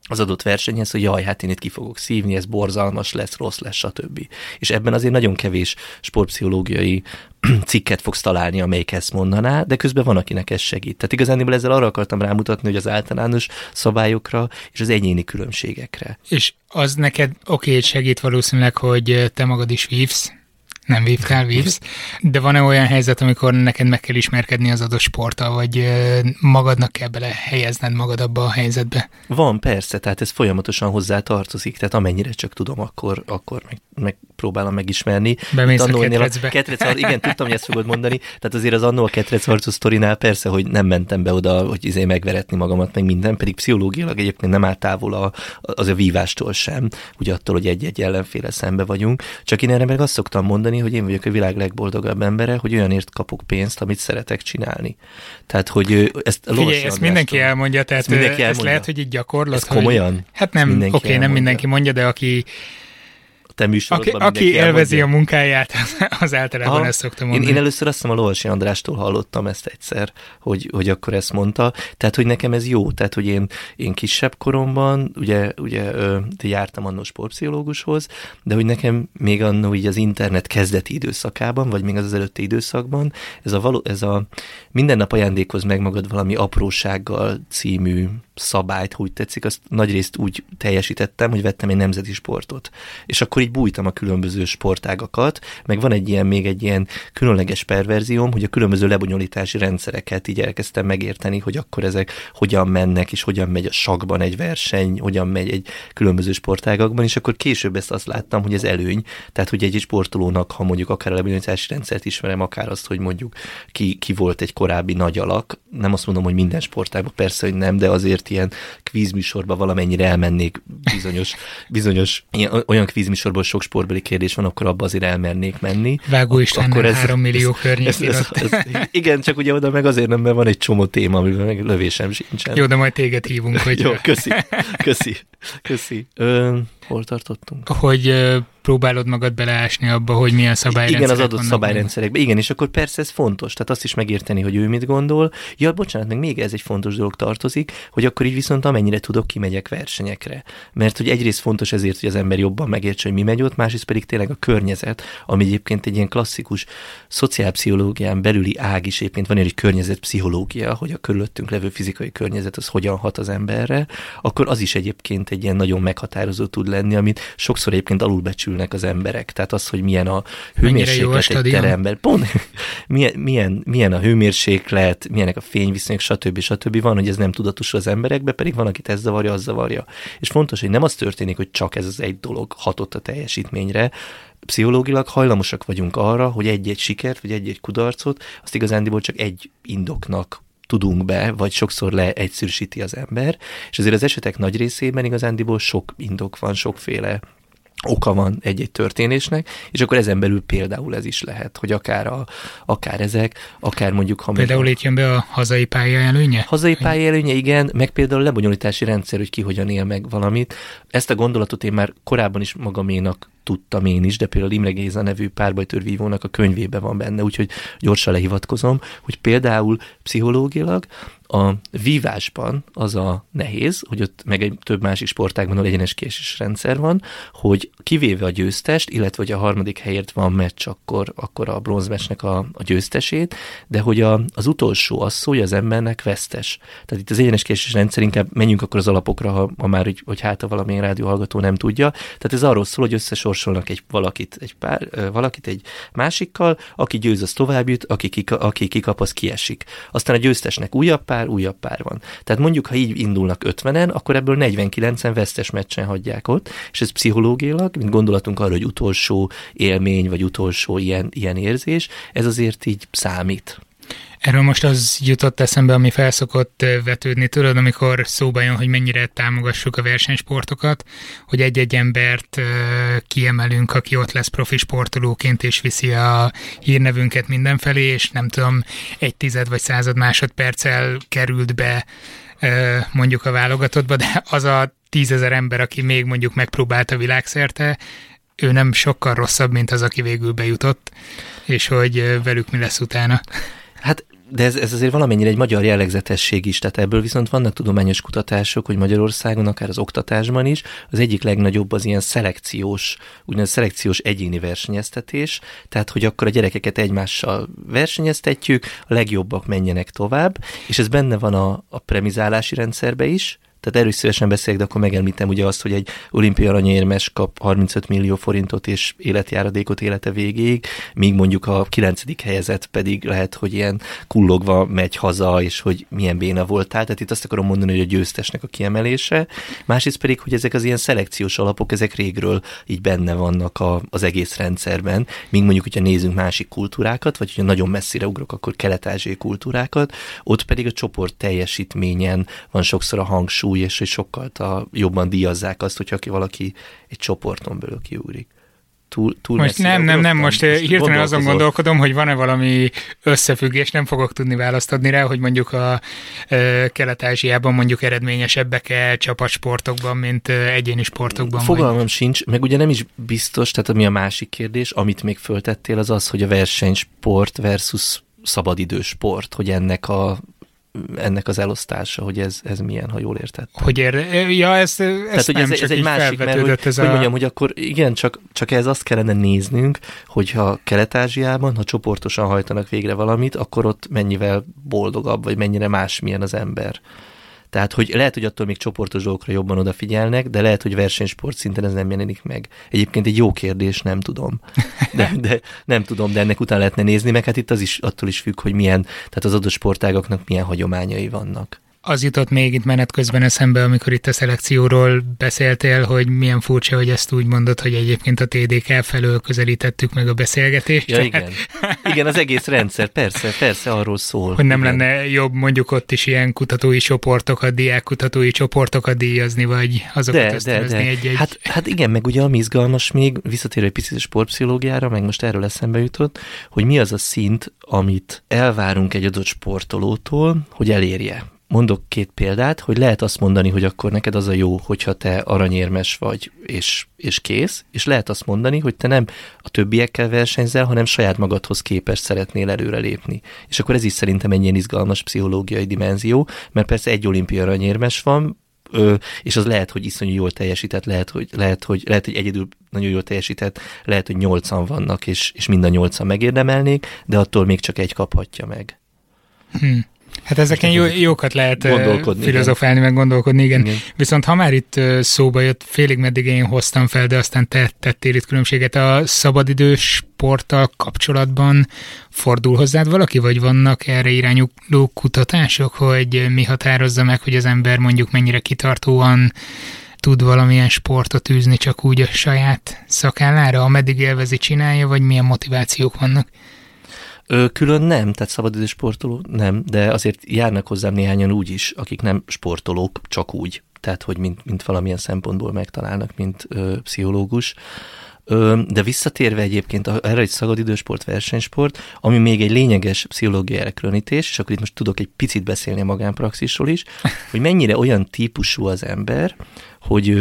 az adott versenyhez, hogy jaj, hát én itt ki fogok szívni, ez borzalmas lesz, rossz lesz, stb. És ebben azért nagyon kevés sportpszichológiai cikket fogsz találni, amelyik ezt mondaná, de közben van, akinek ez segít. Tehát igazán ezzel arra akartam rámutatni, hogy az általános szabályokra és az egyéni különbségekre. És az neked oké, okay, segít valószínűleg, hogy te magad is vívsz, nem vívtál, vívsz. De van-e olyan helyzet, amikor neked meg kell ismerkedni az adott sporttal, vagy magadnak kell bele helyezned magad abba a helyzetbe? Van, persze, tehát ez folyamatosan hozzá tartozik, tehát amennyire csak tudom, akkor, akkor meg, megpróbálom megismerni. Bemész a ketrecbe. A ketrec, igen, tudtam, hogy ezt fogod mondani. Tehát azért az annó a ketrec harcú sztorinál persze, hogy nem mentem be oda, hogy izé megveretni magamat, meg minden, pedig pszichológiailag egyébként nem áll távol a, az a vívástól sem, ugye attól, hogy egy-egy ellenféle szembe vagyunk. Csak én erre meg azt szoktam mondani, mondani, hogy én vagyok a világ legboldogabb embere, hogy olyanért kapok pénzt, amit szeretek csinálni. Tehát, hogy ezt Figyelj, ezt mindenki elmondja, tehát ezt, mindenki elmondja. ezt lehet, hogy így gyakorlat. Ez komolyan? Hogy, hát nem, oké, okay, nem mindenki mondja, de aki te műsorodban Aki, aki élvezi a munkáját, az általában Aha. ezt szoktam mondani. Én, én először azt hiszem a Lovasi Andrástól hallottam ezt egyszer, hogy, hogy akkor ezt mondta. Tehát, hogy nekem ez jó. Tehát, hogy én, én kisebb koromban, ugye, ugye ö, jártam annó sportpszichológushoz, de hogy nekem még annó így az internet kezdeti időszakában, vagy még az, az előtti időszakban, ez a, való, ez a minden nap ajándékoz meg magad valami aprósággal című szabályt, úgy tetszik, azt nagyrészt úgy teljesítettem, hogy vettem egy nemzeti sportot. És akkor így bújtam a különböző sportágakat, meg van egy ilyen, még egy ilyen különleges perverzióm, hogy a különböző lebonyolítási rendszereket így elkezdtem megérteni, hogy akkor ezek hogyan mennek, és hogyan megy a sakban egy verseny, hogyan megy egy különböző sportágakban, és akkor később ezt azt láttam, hogy ez előny. Tehát, hogy egy sportolónak, ha mondjuk akár a lebonyolítási rendszert ismerem, akár azt, hogy mondjuk ki, ki volt egy korábbi nagy alak, nem azt mondom, hogy minden sportágban, persze, hogy nem, de azért ilyen kvízműsorba valamennyire elmennék bizonyos, bizonyos ilyen, olyan kvízműsorból sok sportbeli kérdés van, akkor abba azért elmernék menni. Vágó Isten, akkor ez, 3 millió környékén. Ez, ez, ez, igen, csak ugye oda meg azért nem, mert van egy csomó téma, amiben meg lövésem sincsen. Jó, de majd téged hívunk, hogy... Jó, köszi, köszi, köszi. Ö, hol tartottunk? Hogy próbálod magad beleásni abba, hogy milyen szabályrendszerek Igen, az adott szabályrendszerekben. Igen, és akkor persze ez fontos, tehát azt is megérteni, hogy ő mit gondol. Ja, bocsánat, meg még ez egy fontos dolog tartozik, hogy akkor így viszont amennyire tudok, kimegyek versenyekre. Mert hogy egyrészt fontos ezért, hogy az ember jobban megértse, hogy mi megy ott, másrészt pedig tényleg a környezet, ami egyébként egy ilyen klasszikus szociálpszichológián belüli ág is egyébként van egy környezetpszichológia, hogy a körülöttünk levő fizikai környezet az hogyan hat az emberre, akkor az is egyébként egy ilyen nagyon meghatározó tud lenni, amit sokszor egyébként alulbecsülnek az emberek. Tehát az, hogy milyen a jó a hőmérséklet egy teremben. Pont, milyen, milyen, milyen a hőmérséklet, milyenek a fényviszonyok, stb. stb. Van, hogy ez nem tudatos az emberekbe, pedig van, akit ez zavarja, az zavarja. És fontos, hogy nem az történik, hogy csak ez az egy dolog hatott a teljesítményre, pszichológilag hajlamosak vagyunk arra, hogy egy-egy sikert, vagy egy-egy kudarcot, azt igazándiból csak egy indoknak tudunk be, vagy sokszor leegyszerűsíti az ember, és azért az esetek nagy részében igazándiból sok indok van, sokféle oka van egy-egy történésnek, és akkor ezen belül például ez is lehet, hogy akár, a, akár ezek, akár mondjuk... Ha Például itt jön be a hazai pálya előnye? Hazai pálya előnye, igen, meg például a lebonyolítási rendszer, hogy ki hogyan él meg valamit. Ezt a gondolatot én már korábban is magaménak tudtam én is, de például Imre Géza nevű párbajtörvívónak a könyvében van benne, úgyhogy gyorsan lehivatkozom, hogy például pszichológilag a vívásban az a nehéz, hogy ott meg egy több másik sportágban, ahol egyenes késés rendszer van, hogy kivéve a győztest, illetve hogy a harmadik helyért van meccs, akkor, akkor a bronzmesnek a, a győztesét, de hogy a, az utolsó az szólja az embernek vesztes. Tehát itt az egyenes késés rendszer, inkább menjünk akkor az alapokra, ha, ha már, hogy, hogy hát a valamilyen rádióhallgató nem tudja. Tehát ez arról szól, hogy összesorsolnak egy valakit egy, pár, valakit egy másikkal, aki győz, az tovább aki, kika, aki kikap, az kiesik. Aztán a győztesnek újabb pár, újabb pár van. Tehát mondjuk, ha így indulnak 50-en, akkor ebből 49-en vesztes meccsen hagyják ott, és ez pszichológiailag, mint gondolatunk arra, hogy utolsó élmény, vagy utolsó ilyen, ilyen érzés, ez azért így számít. Erről most az jutott eszembe, ami felszokott ö, vetődni, tudod, amikor szóba jön, hogy mennyire támogassuk a versenysportokat, hogy egy-egy embert ö, kiemelünk, aki ott lesz profi sportolóként, és viszi a hírnevünket mindenfelé, és nem tudom, egy tized vagy század másodperccel került be ö, mondjuk a válogatottba, de az a tízezer ember, aki még mondjuk megpróbálta világszerte, ő nem sokkal rosszabb, mint az, aki végül bejutott, és hogy velük mi lesz utána. Hát de ez, ez azért valamennyire egy magyar jellegzetesség is, tehát ebből viszont vannak tudományos kutatások, hogy Magyarországon, akár az oktatásban is, az egyik legnagyobb az ilyen szelekciós, úgynevezett szelekciós egyéni versenyeztetés, tehát hogy akkor a gyerekeket egymással versenyeztetjük, a legjobbak menjenek tovább, és ez benne van a, a premizálási rendszerbe is, tehát erről is szívesen beszélek, de akkor megemlítem ugye azt, hogy egy olimpia aranyérmes kap 35 millió forintot és életjáradékot élete végéig, míg mondjuk a 9. helyezett pedig lehet, hogy ilyen kullogva megy haza, és hogy milyen béna voltál. Tehát itt azt akarom mondani, hogy a győztesnek a kiemelése. Másrészt pedig, hogy ezek az ilyen szelekciós alapok, ezek régről így benne vannak a, az egész rendszerben, míg mondjuk, hogyha nézünk másik kultúrákat, vagy hogyha nagyon messzire ugrok, akkor kelet-ázsiai kultúrákat, ott pedig a csoport teljesítményen van sokszor a hangsúly, és hogy sokkal ta, jobban díjazzák azt, hogyha ki valaki egy csoporton belül kiugrik. Túl, túl Most nem, nem, nem, most eh, hirtelen azon gondolkodom, hogy van-e valami összefüggés, nem fogok tudni választ adni rá, hogy mondjuk a e, Kelet-Ázsiában mondjuk eredményesebbek-e csapatsportokban, mint e, egyéni sportokban. vagy- Fogalmam sincs, meg ugye nem is biztos, tehát ami a másik kérdés, amit még föltettél, az az, hogy a versenysport versus szabadidősport, hogy ennek a ennek az elosztása, hogy ez, ez milyen, ha jól értettem. Hogy ér, ja, ez, ez Tehát, hogy ez, csak ez egy másik, mert hogy, ez hogy a... mondjam, hogy akkor igen, csak, csak ez azt kellene néznünk, hogyha Kelet-Ázsiában, ha csoportosan hajtanak végre valamit, akkor ott mennyivel boldogabb, vagy mennyire másmilyen az ember. Tehát, hogy lehet, hogy attól még csoportos dolgokra jobban odafigyelnek, de lehet, hogy versenysport szinten ez nem jelenik meg. Egyébként egy jó kérdés, nem tudom. De, de nem tudom, de ennek után lehetne nézni, meg hát itt az is attól is függ, hogy milyen, tehát az adott sportágaknak milyen hagyományai vannak. Az jutott még itt menet közben eszembe, amikor itt a szelekcióról beszéltél, hogy milyen furcsa, hogy ezt úgy mondod, hogy egyébként a TDK felől közelítettük meg a beszélgetést. Ja, igen. Igen, az egész rendszer, persze, persze arról szól. Hogy nem igen. lenne jobb mondjuk ott is ilyen kutatói csoportokat, diákkutatói csoportokat díjazni, vagy azokat De, de, ösztönözni de. egy-egy. Hát, hát igen, meg ugye ami izgalmas még, visszatérő egy picit a sportpszichológiára, meg most erről eszembe jutott, hogy mi az a szint, amit elvárunk egy adott sportolótól, hogy elérje. Mondok két példát, hogy lehet azt mondani, hogy akkor neked az a jó, hogyha te aranyérmes vagy, és, és kész, és lehet azt mondani, hogy te nem a többiekkel versenyzel, hanem saját magadhoz képest szeretnél előrelépni. És akkor ez is szerintem egy ilyen izgalmas pszichológiai dimenzió, mert persze egy olimpia aranyérmes van, ö, és az lehet, hogy iszonyú jól teljesített, lehet, hogy, lehet, hogy, lehet, hogy egyedül nagyon jól teljesített, lehet, hogy nyolcan vannak, és, és mind a nyolcan megérdemelnék, de attól még csak egy kaphatja meg. Hm. Hát ezeken jó, jókat lehet filozofálni, igen. meg gondolkodni, igen. igen. Viszont ha már itt szóba jött, félig meddig én hoztam fel, de aztán te tettél itt különbséget a szabadidős sporttal kapcsolatban fordul hozzád valaki, vagy vannak erre irányuló kutatások, hogy mi határozza meg, hogy az ember mondjuk mennyire kitartóan tud valamilyen sportot űzni csak úgy a saját szakállára, ameddig élvezi, csinálja, vagy milyen motivációk vannak? Külön nem, tehát szabadidő sportoló nem, de azért járnak hozzám néhányan úgy is, akik nem sportolók, csak úgy. Tehát, hogy mint, mint valamilyen szempontból megtalálnak, mint ö, pszichológus. De visszatérve egyébként erre egy szabadidősport, versenysport, ami még egy lényeges pszichológiai elkülönítés, és akkor itt most tudok egy picit beszélni a magánpraxisról is, hogy mennyire olyan típusú az ember, hogy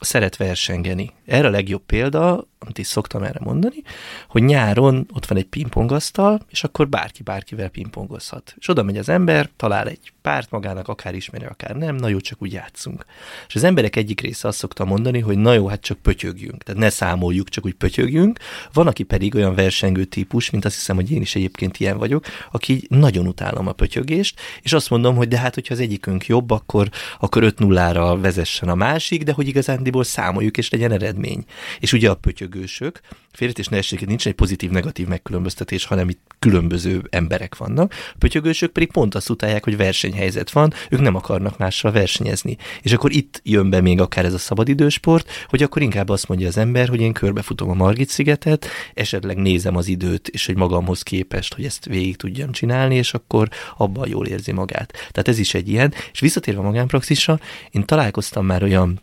szeret versengeni. Erre a legjobb példa amit is szoktam erre mondani, hogy nyáron ott van egy pingpongasztal, és akkor bárki bárkivel pingpongozhat. És oda megy az ember, talál egy párt magának, akár ismeri, akár nem, na jó, csak úgy játszunk. És az emberek egyik része azt szokta mondani, hogy na jó, hát csak pötyögjünk, tehát ne számoljuk, csak úgy pötyögjünk. Van, aki pedig olyan versengő típus, mint azt hiszem, hogy én is egyébként ilyen vagyok, aki nagyon utálom a pötyögést, és azt mondom, hogy de hát, hogyha az egyikünk jobb, akkor, akkor 5-0-ra vezessen a másik, de hogy igazándiból számoljuk, és legyen eredmény. És ugye a pötyög pörgősök, félretés ne essék, nincs egy pozitív-negatív megkülönböztetés, hanem itt különböző emberek vannak. A pötyögősök pedig pont azt utálják, hogy versenyhelyzet van, ők nem akarnak mással versenyezni. És akkor itt jön be még akár ez a szabadidősport, hogy akkor inkább azt mondja az ember, hogy én körbefutom a Margit szigetet, esetleg nézem az időt, és hogy magamhoz képest, hogy ezt végig tudjam csinálni, és akkor abban jól érzi magát. Tehát ez is egy ilyen. És visszatérve a magánpraxisra, én találkoztam már olyan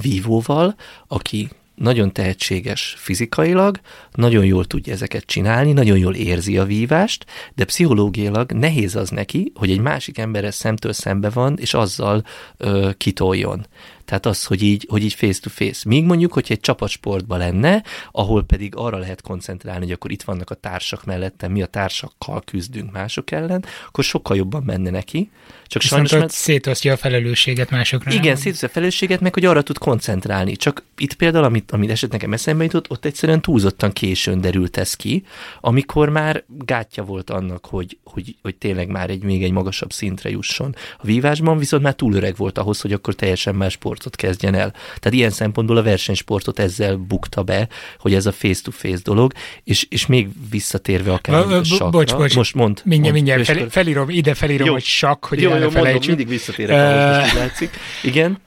vívóval, aki nagyon tehetséges fizikailag, nagyon jól tudja ezeket csinálni, nagyon jól érzi a vívást, de pszichológiailag nehéz az neki, hogy egy másik emberrel szemtől szembe van, és azzal ö, kitoljon. Tehát az, hogy így, hogy így face to face. Míg mondjuk, hogyha egy csapatsportban lenne, ahol pedig arra lehet koncentrálni, hogy akkor itt vannak a társak mellettem, mi a társakkal küzdünk mások ellen, akkor sokkal jobban menne neki. Csak Viszont sajnos, mert... szétosztja a felelősséget másokra. Igen, szétosztja a felelősséget, meg hogy arra tud koncentrálni. Csak itt például, amit, amit eset nekem eszembe jutott, ott egyszerűen túlzottan későn derült ez ki, amikor már gátja volt annak, hogy, hogy, hogy tényleg már egy még egy magasabb szintre jusson. A vívásban viszont már túl öreg volt ahhoz, hogy akkor teljesen más sportot kezdjen el. Tehát ilyen szempontból a versenysportot ezzel bukta be, hogy ez a face-to-face dolog, és, és még visszatérve akár a sakra. Bocs, bocs, most mond. Mindjárt, mindjárt fel, felírom, ide felírom, jó. hogy sakk, hogy jó, jó, mondom, mindig visszatérek ahhoz, most látszik. Igen?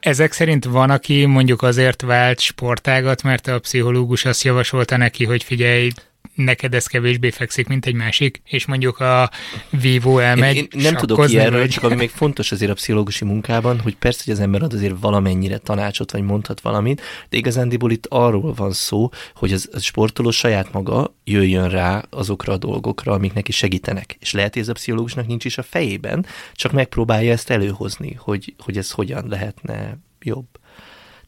Ezek szerint van, aki mondjuk azért vált sportágat, mert a pszichológus azt javasolta neki, hogy figyelj, neked ez kevésbé fekszik, mint egy másik, és mondjuk a vívó elmegy. Én, én nem tudok ilyenről, vagy... csak ami még fontos azért a pszichológusi munkában, hogy persze, hogy az ember ad azért valamennyire tanácsot, vagy mondhat valamit, de igazándiból itt arról van szó, hogy az, az sportoló saját maga jöjjön rá azokra a dolgokra, amik neki segítenek. És lehet, hogy ez a pszichológusnak nincs is a fejében, csak megpróbálja ezt előhozni, hogy, hogy ez hogyan lehetne jobb.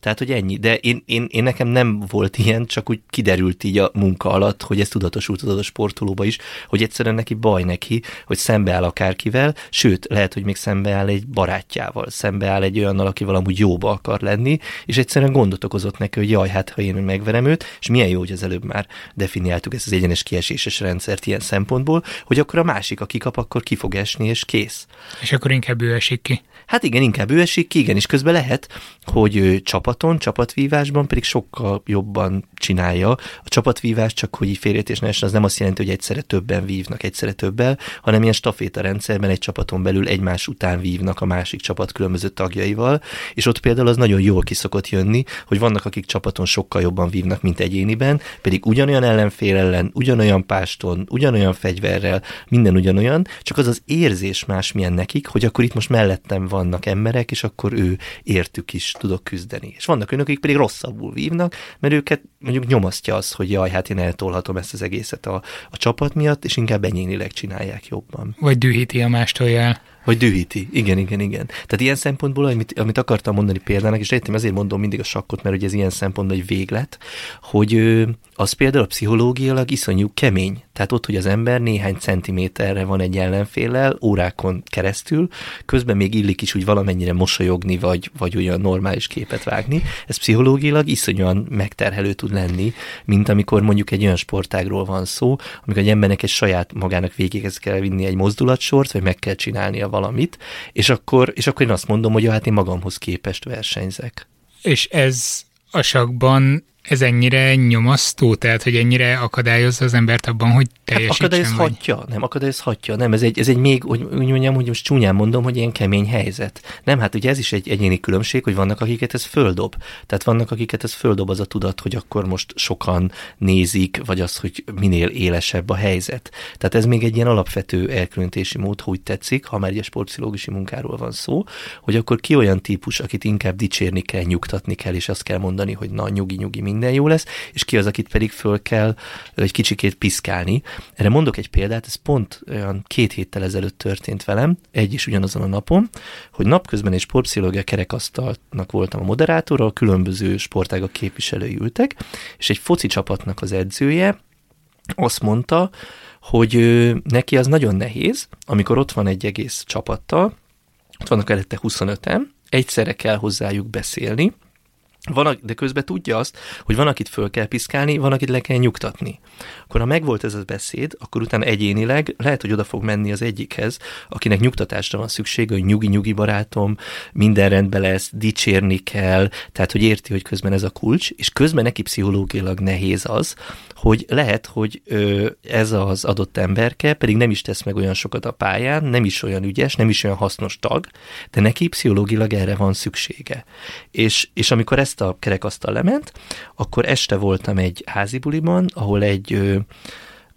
Tehát, hogy ennyi. De én, én, én nekem nem volt ilyen, csak úgy kiderült így a munka alatt, hogy ez tudatosult az a sportolóba is, hogy egyszerűen neki baj neki, hogy szembeáll akárkivel, sőt, lehet, hogy még szembeáll egy barátjával, szembeáll egy olyannal, akivel amúgy jóba akar lenni, és egyszerűen gondot okozott neki, hogy jaj, hát ha én megverem őt, és milyen jó, hogy az előbb már definiáltuk ezt az egyenes kieséses rendszert ilyen szempontból, hogy akkor a másik, aki kap, akkor ki fog esni, és kész. És akkor inkább ő esik ki. Hát igen, inkább ő esik ki, igen, és közben lehet, hogy ő csapaton, csapatvívásban pedig sokkal jobban csinálja. A csapatvívás csak, hogy így félreértés ne az nem azt jelenti, hogy egyszerre többen vívnak, egyszerre többel, hanem ilyen staféta rendszerben egy csapaton belül egymás után vívnak a másik csapat különböző tagjaival, és ott például az nagyon jól kiszokott jönni, hogy vannak, akik csapaton sokkal jobban vívnak, mint egyéniben, pedig ugyanolyan ellenfél ellen, ugyanolyan páston, ugyanolyan fegyverrel, minden ugyanolyan, csak az az érzés más milyen nekik, hogy akkor itt most mellettem vannak emberek, és akkor ő értük is tudok küzdeni. És vannak önök, akik pedig rosszabbul vívnak, mert őket mondjuk nyomasztja az, hogy jaj, hát én eltolhatom ezt az egészet a, a csapat miatt, és inkább enyénileg csinálják jobban. Vagy dühíti a mástól jel. Hogy dühíti. Igen, igen, igen. Tehát ilyen szempontból, amit, amit akartam mondani példának, és értem, azért mondom mindig a sakkot, mert hogy ez ilyen szempontból egy véglet, hogy az például pszichológiailag iszonyú kemény. Tehát ott, hogy az ember néhány centiméterre van egy ellenféllel, órákon keresztül, közben még illik is úgy valamennyire mosolyogni, vagy, vagy olyan normális képet vágni. Ez pszichológiailag iszonyúan megterhelő tud lenni, mint amikor mondjuk egy olyan sportágról van szó, amikor egy embernek egy saját magának végig kell vinni egy mozdulatsort, vagy meg kell csinálnia valamit, és akkor, és akkor én azt mondom, hogy ja, hát én magamhoz képest versenyzek. És ez a sakban ez ennyire nyomasztó, tehát hogy ennyire akadályozza az embert abban, hogy teljesítsen hát akadályozhatja, vagy? nem akadályozhatja, nem, ez egy, ez egy még, hogy úgy mondjam, hogy most csúnyán mondom, hogy ilyen kemény helyzet. Nem, hát ugye ez is egy egyéni különbség, hogy vannak, akiket ez földob. Tehát vannak, akiket ez földob az a tudat, hogy akkor most sokan nézik, vagy az, hogy minél élesebb a helyzet. Tehát ez még egy ilyen alapvető elkülönítési mód, hogy tetszik, ha már egy sportpszichológusi munkáról van szó, hogy akkor ki olyan típus, akit inkább dicsérni kell, nyugtatni kell, és azt kell mondani, hogy na, nyugi, nyugi, minden jó lesz, és ki az, akit pedig föl kell egy kicsikét piszkálni. Erre mondok egy példát, ez pont olyan két héttel ezelőtt történt velem, egy is ugyanazon a napon, hogy napközben egy sportpszichológia kerekasztalnak voltam a moderátora, a különböző sportágak képviselői ültek, és egy foci csapatnak az edzője azt mondta, hogy neki az nagyon nehéz, amikor ott van egy egész csapattal, ott vannak előtte 25-en, egyszerre kell hozzájuk beszélni, van, de közben tudja azt, hogy van, akit föl kell piszkálni, van, akit le kell nyugtatni. Akkor ha megvolt ez a beszéd, akkor utána egyénileg lehet, hogy oda fog menni az egyikhez, akinek nyugtatásra van szüksége, hogy nyugi-nyugi barátom, minden rendben lesz, dicsérni kell, tehát hogy érti, hogy közben ez a kulcs, és közben neki pszichológiailag nehéz az, hogy lehet, hogy ez az adott emberke pedig nem is tesz meg olyan sokat a pályán, nem is olyan ügyes, nem is olyan hasznos tag, de neki pszichológilag erre van szüksége. És, és amikor ezt a kerekasztal lement, akkor este voltam egy házi buliban, ahol egy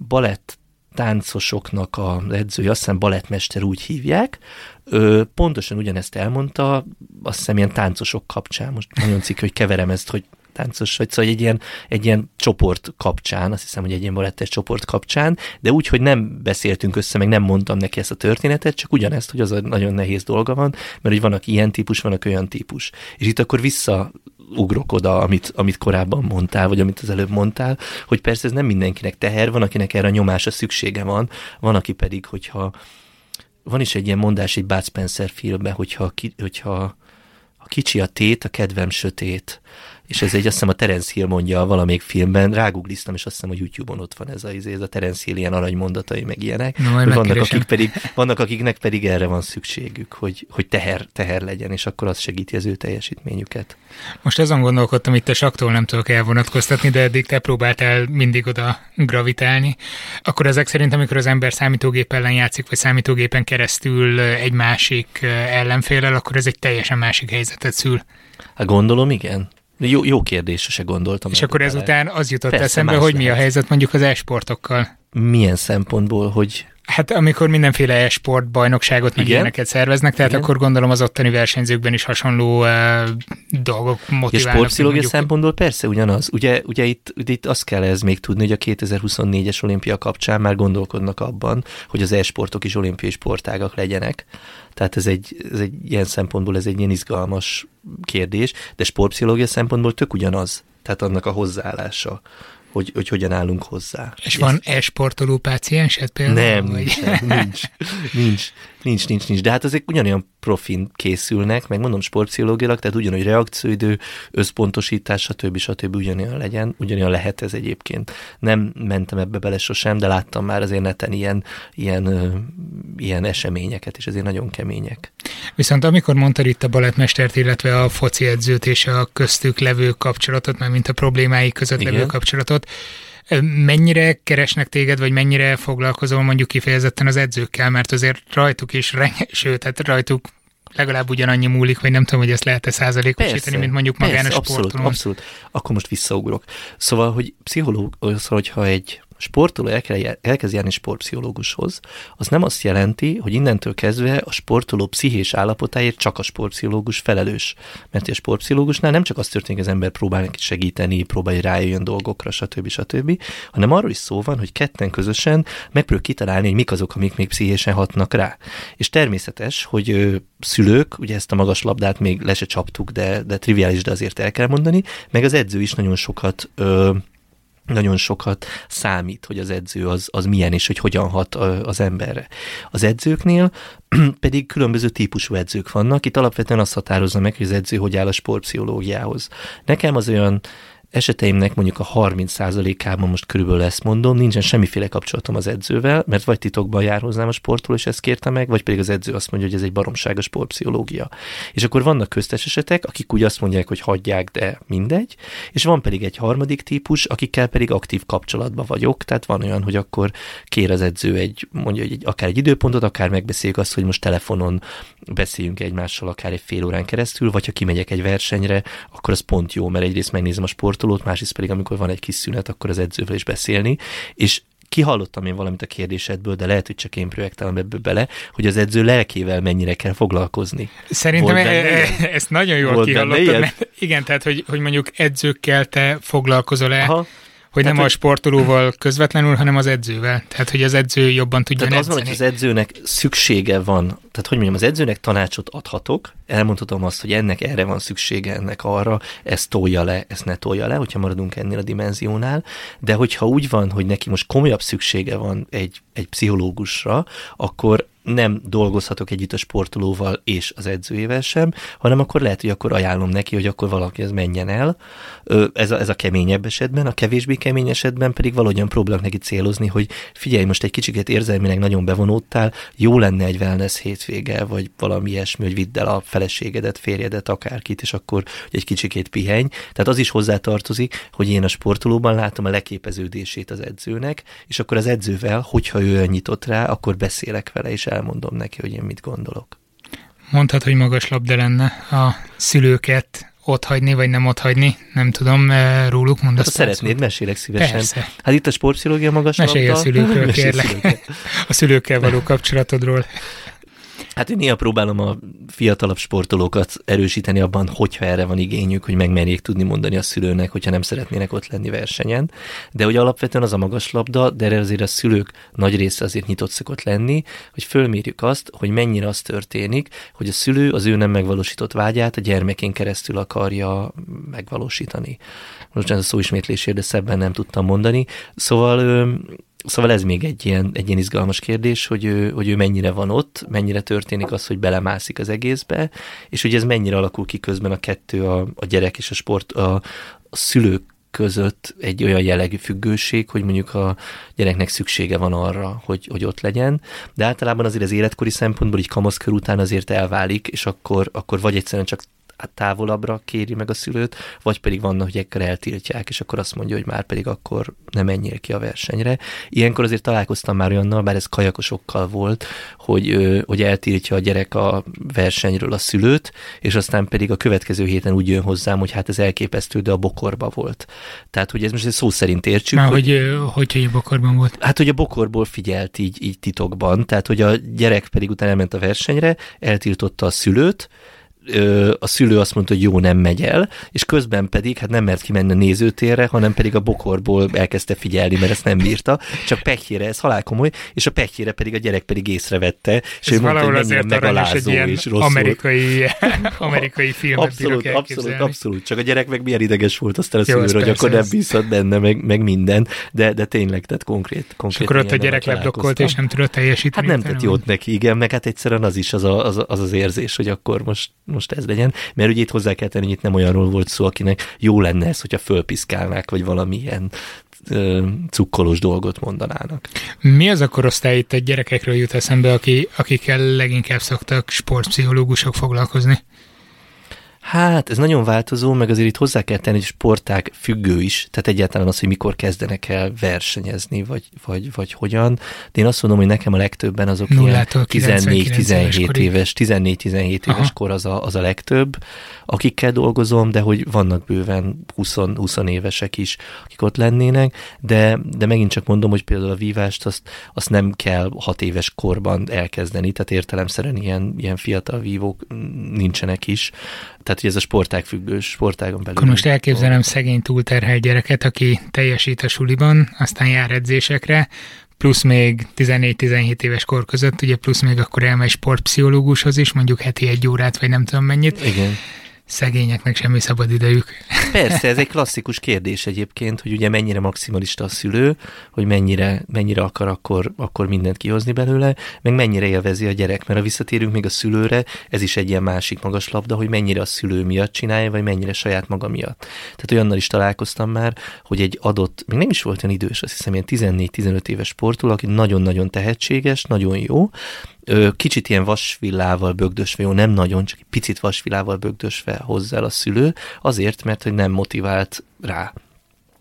balett táncosoknak a edzője, azt hiszem balettmester úgy hívják, ő pontosan ugyanezt elmondta, azt hiszem ilyen táncosok kapcsán, most nagyon cikk, hogy keverem ezt, hogy táncos vagy, szóval egy ilyen, egy ilyen csoport kapcsán, azt hiszem, hogy egy ilyen balettes csoport kapcsán, de úgy, hogy nem beszéltünk össze, meg nem mondtam neki ezt a történetet, csak ugyanezt, hogy az a nagyon nehéz dolga van, mert hogy vannak ilyen típus, vannak olyan típus. És itt akkor vissza ugrok oda, amit, amit korábban mondtál, vagy amit az előbb mondtál, hogy persze ez nem mindenkinek teher, van, akinek erre a nyomásra szüksége van, van, aki pedig, hogyha van is egy ilyen mondás egy Bud Spencer filmben, hogyha, hogyha a kicsi a tét, a kedvem sötét és ez egy, azt hiszem a Terence Hill mondja valamelyik filmben, rágugliztam, és azt hiszem, hogy YouTube-on ott van ez a, ez a Terence Hill ilyen aranymondatai, meg ilyenek. No, hogy vannak, akik pedig, vannak, akiknek pedig erre van szükségük, hogy, hogy teher, teher legyen, és akkor az segíti az ő teljesítményüket. Most azon gondolkodtam, itt a saktól nem tudok elvonatkoztatni, de eddig te próbáltál mindig oda gravitálni. Akkor ezek szerint, amikor az ember számítógép ellen játszik, vagy számítógépen keresztül egy másik ellenfélel, akkor ez egy teljesen másik helyzetet szül. Hát gondolom, igen. Jó, jó kérdés, se gondoltam. És akkor ezután az jutott Persze, eszembe, hogy mi a helyzet mondjuk az esportokkal. Milyen szempontból, hogy Hát amikor mindenféle e-sport bajnokságot meg ilyeneket szerveznek, tehát Igen. akkor gondolom az ottani versenyzőkben is hasonló uh, dolgok motiválnak. És sportpszichológia szempontból persze ugyanaz. Ugye, ugye itt, itt azt kell ez még tudni, hogy a 2024-es olimpia kapcsán már gondolkodnak abban, hogy az e-sportok is olimpiai sportágak legyenek. Tehát ez egy, ez egy ilyen szempontból ez egy ilyen izgalmas kérdés, de sportpszichológia szempontból tök ugyanaz. Tehát annak a hozzáállása hogy, hogy hogyan állunk hozzá. És van e-sportoló páciensed például? Nem, nincs, nincs, nincs, nincs, nincs, nincs, de hát ezek ugyanolyan profin készülnek, meg mondom sportpszichológilag, tehát ugyanúgy reakcióidő, összpontosítás, stb. stb. ugyanolyan legyen, ugyanolyan lehet ez egyébként. Nem mentem ebbe bele sosem, de láttam már azért neten ilyen, ilyen, ilyen eseményeket, és ezért nagyon kemények. Viszont amikor mondtad itt a balettmestert, illetve a foci edzőt és a köztük levő kapcsolatot, mert mint a problémái között Igen. levő kapcsolatot, mennyire keresnek téged, vagy mennyire foglalkozol mondjuk kifejezetten az edzőkkel, mert azért rajtuk is, sőt, hát rajtuk legalább ugyanannyi múlik, vagy nem tudom, hogy ezt lehet-e százalékosítani, mint mondjuk magán a sportolón. Abszolút, abszolút. Akkor most visszaugrok. Szóval, hogy pszichológus, szóval, hogyha egy sportoló elkezd járni sportpszichológushoz, az nem azt jelenti, hogy innentől kezdve a sportoló pszichés állapotáért csak a sportpszichológus felelős. Mert a sportpszichológusnál nem csak az történik, hogy az ember próbál neki segíteni, próbálja rájöjjön dolgokra, stb. stb., hanem arról is szó van, hogy ketten közösen megpróbáljuk kitalálni, hogy mik azok, amik még pszichésen hatnak rá. És természetes, hogy ö, szülők, ugye ezt a magas labdát még le se csaptuk, de, de triviális, de azért el kell mondani, meg az edző is nagyon sokat ö, nagyon sokat számít, hogy az edző az, az milyen, és hogy hogyan hat az emberre. Az edzőknél pedig különböző típusú edzők vannak. Itt alapvetően azt határozza meg, hogy az edző hogy áll a sportpszichológiához. Nekem az olyan eseteimnek mondjuk a 30%-ában most körülbelül ezt mondom, nincsen semmiféle kapcsolatom az edzővel, mert vagy titokban jár hozzám a sportról, és ezt kérte meg, vagy pedig az edző azt mondja, hogy ez egy baromság a sportpszichológia. És akkor vannak köztes esetek, akik úgy azt mondják, hogy hagyják, de mindegy, és van pedig egy harmadik típus, akikkel pedig aktív kapcsolatban vagyok, tehát van olyan, hogy akkor kér az edző egy, mondja, egy, akár egy időpontot, akár megbeszéljük azt, hogy most telefonon beszéljünk egymással akár egy fél órán keresztül, vagy ha kimegyek egy versenyre, akkor az pont jó, mert egyrészt megnézem a sportolót, másrészt pedig amikor van egy kis szünet, akkor az edzővel is beszélni, és kihallottam én valamit a kérdésedből, de lehet, hogy csak én projektálom ebből bele, hogy az edző lelkével mennyire kell foglalkozni. Szerintem e- e- ezt nagyon jól Volt. Mert igen, tehát, hogy, hogy mondjuk edzőkkel te foglalkozol-e, Aha. Hogy nem hogy... a sportolóval közvetlenül, hanem az edzővel. Tehát, hogy az edző jobban tudja Tehát az van, hogy az edzőnek szüksége van. Tehát, hogy mondjam, az edzőnek tanácsot adhatok, elmondhatom azt, hogy ennek erre van szüksége, ennek arra, ezt tolja le, ezt ne tolja le, hogyha maradunk ennél a dimenziónál, de hogyha úgy van, hogy neki most komolyabb szüksége van egy, egy pszichológusra, akkor nem dolgozhatok együtt a sportolóval és az edzőjével sem, hanem akkor lehet, hogy akkor ajánlom neki, hogy akkor valaki az menjen el. Ez a, ez a keményebb esetben, a kevésbé kemény esetben pedig valahogyan próbálok neki célozni, hogy figyelj, most egy kicsit érzelmileg nagyon bevonódtál, jó lenne egy wellness hétvége, vagy valami ilyesmi, hogy vidd el a feleségedet, férjedet, akárkit, és akkor egy kicsikét pihenj. Tehát az is hozzátartozik, hogy én a sportolóban látom a leképeződését az edzőnek, és akkor az edzővel, hogyha ő nyitott rá, akkor beszélek vele, és elmondom neki, hogy én mit gondolok. Mondhat, hogy magas labda lenne a szülőket ott hagyni, vagy nem ott hagyni, nem tudom, eh, róluk mondasz. Hát, szeretnéd, mesélek szívesen. Persze. Hát itt a sportpszichológia magas Mesélj labda. a szülőkről, kérlek. a szülőkkel való kapcsolatodról. Hát én néha próbálom a fiatalabb sportolókat erősíteni abban, hogyha erre van igényük, hogy megmerjék tudni mondani a szülőnek, hogyha nem szeretnének ott lenni versenyen. De hogy alapvetően az a magas labda, de erre azért a szülők nagy része azért nyitott szokott lenni, hogy fölmérjük azt, hogy mennyire az történik, hogy a szülő az ő nem megvalósított vágyát a gyermekén keresztül akarja megvalósítani. Most ez a szó ismétlésért, de szebben nem tudtam mondani. Szóval Szóval ez még egy ilyen, egy ilyen izgalmas kérdés, hogy ő, hogy ő mennyire van ott, mennyire történik az, hogy belemászik az egészbe, és hogy ez mennyire alakul ki közben a kettő, a, a gyerek és a sport, a, a szülők között egy olyan jellegű függőség, hogy mondjuk a gyereknek szüksége van arra, hogy, hogy ott legyen, de általában azért az életkori szempontból így kamaszkör után azért elválik, és akkor, akkor vagy egyszerűen csak távolabbra kéri meg a szülőt, vagy pedig vannak, hogy ekkor eltiltják, és akkor azt mondja, hogy már pedig akkor nem menjél ki a versenyre. Ilyenkor azért találkoztam már olyannal, bár ez kajakosokkal volt, hogy, hogy eltiltja a gyerek a versenyről a szülőt, és aztán pedig a következő héten úgy jön hozzám, hogy hát ez elképesztő, de a bokorba volt. Tehát, hogy ez most szó szerint értsük. Már hogy, hogy, hogy a bokorban volt? Hát, hogy a bokorból figyelt így, így titokban, tehát, hogy a gyerek pedig utána elment a versenyre, eltiltotta a szülőt, a szülő azt mondta, hogy jó, nem megy el, és közben pedig hát nem mert kimenni a nézőtérre, hanem pedig a bokorból elkezdte figyelni, mert ezt nem bírta, csak pekjére, ez halál komoly, és a pekjére pedig a gyerek pedig észrevette, és ez ő mondta, hogy mennyire megalázó és rossz amerikai, amerikai filmet abszolút, abszolút, abszolút, csak a gyerek meg milyen ideges volt aztán a szülőről, hogy akkor nem bízhat benne, meg, meg minden, de, de tényleg, tehát konkrét. konkrét és akkor ott a gyerek lebdokkolt, és nem tudott teljesíteni. Hát nem tett jót neki, igen, meg hát egyszerűen az is az, a, az, az, az érzés, hogy akkor most most ez legyen, mert ugye itt hozzá kell tenni, hogy itt nem olyanról volt szó, akinek jó lenne ez, hogyha fölpiszkálnák, vagy valamilyen cukkolós dolgot mondanának. Mi az a korosztály itt egy gyerekekről jut eszembe, aki, akikkel leginkább szoktak sportpszichológusok foglalkozni? Hát, ez nagyon változó, meg azért itt hozzá kell tenni, hogy sporták függő is, tehát egyáltalán az, hogy mikor kezdenek el versenyezni, vagy, vagy, vagy hogyan. De én azt mondom, hogy nekem a legtöbben azok 14-17 éves, 14-17 éves kor az a, az a legtöbb, akikkel dolgozom, de hogy vannak bőven 20, 20 évesek is, akik ott lennének, de, de megint csak mondom, hogy például a vívást azt, azt nem kell 6 éves korban elkezdeni, tehát értelemszerűen ilyen, ilyen fiatal vívók nincsenek is, tehát hogy ez a sportág függős, sportágon belül. Akkor most elképzelem szegény túlterhelt gyereket, aki teljesít a suliban, aztán jár edzésekre, plusz még 14-17 éves kor között, ugye plusz még akkor elmegy sportpszichológushoz is, mondjuk heti egy órát, vagy nem tudom mennyit. Igen. Szegényeknek semmi szabad idejük. Persze, ez egy klasszikus kérdés egyébként, hogy ugye mennyire maximalista a szülő, hogy mennyire, mennyire akar akkor, akkor mindent kihozni belőle, meg mennyire élvezi a gyerek, mert ha visszatérünk még a szülőre, ez is egy ilyen másik magas labda, hogy mennyire a szülő miatt csinálja, vagy mennyire saját maga miatt. Tehát olyannal is találkoztam már, hogy egy adott, még nem is volt olyan idős, azt hiszem ilyen 14-15 éves sportoló, aki nagyon-nagyon tehetséges, nagyon jó, kicsit ilyen vasvillával bögdösve, jó, nem nagyon, csak egy picit vasvillával bögdösve hozzá a szülő, azért, mert hogy nem motivált rá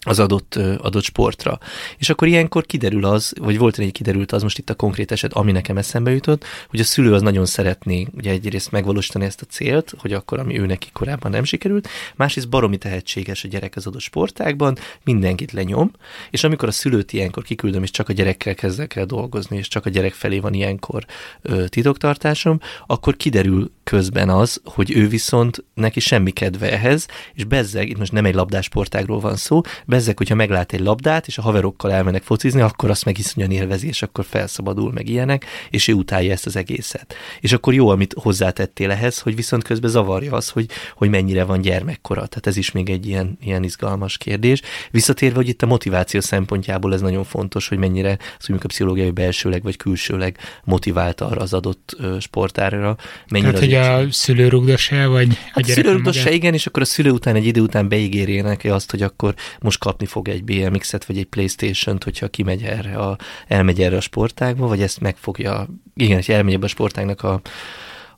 az adott, adott sportra. És akkor ilyenkor kiderül az, vagy volt egy kiderült az most itt a konkrét eset, ami nekem eszembe jutott, hogy a szülő az nagyon szeretné ugye egyrészt megvalósítani ezt a célt, hogy akkor, ami ő neki korábban nem sikerült, másrészt baromi tehetséges a gyerek az adott sportákban, mindenkit lenyom, és amikor a szülőt ilyenkor kiküldöm, és csak a gyerekkel kezdek el dolgozni, és csak a gyerek felé van ilyenkor ö, titoktartásom, akkor kiderül közben az, hogy ő viszont neki semmi kedve ehhez, és bezzeg, itt most nem egy labdásportágról van szó, bezzeg, hogyha meglát egy labdát, és a haverokkal elmennek focizni, akkor azt meg iszonyan élvezi, és akkor felszabadul meg ilyenek, és ő utálja ezt az egészet. És akkor jó, amit hozzátettél ehhez, hogy viszont közben zavarja az, hogy, hogy mennyire van gyermekkora. Tehát ez is még egy ilyen, ilyen izgalmas kérdés. Visszatérve, hogy itt a motiváció szempontjából ez nagyon fontos, hogy mennyire az a pszichológiai belsőleg vagy külsőleg motivált arra az adott sportára. Mennyire Tehát, hogy a szülő rugdossa, vagy a hát gyerek szülő igen, és akkor a szülő után egy idő után beígérjenek azt, hogy akkor most kapni fog egy BMX-et, vagy egy Playstation-t, hogyha kimegy erre a, elmegy erre a sportágba, vagy ezt meg fogja, igen, hogy elmegy ebbe a sportágnak a,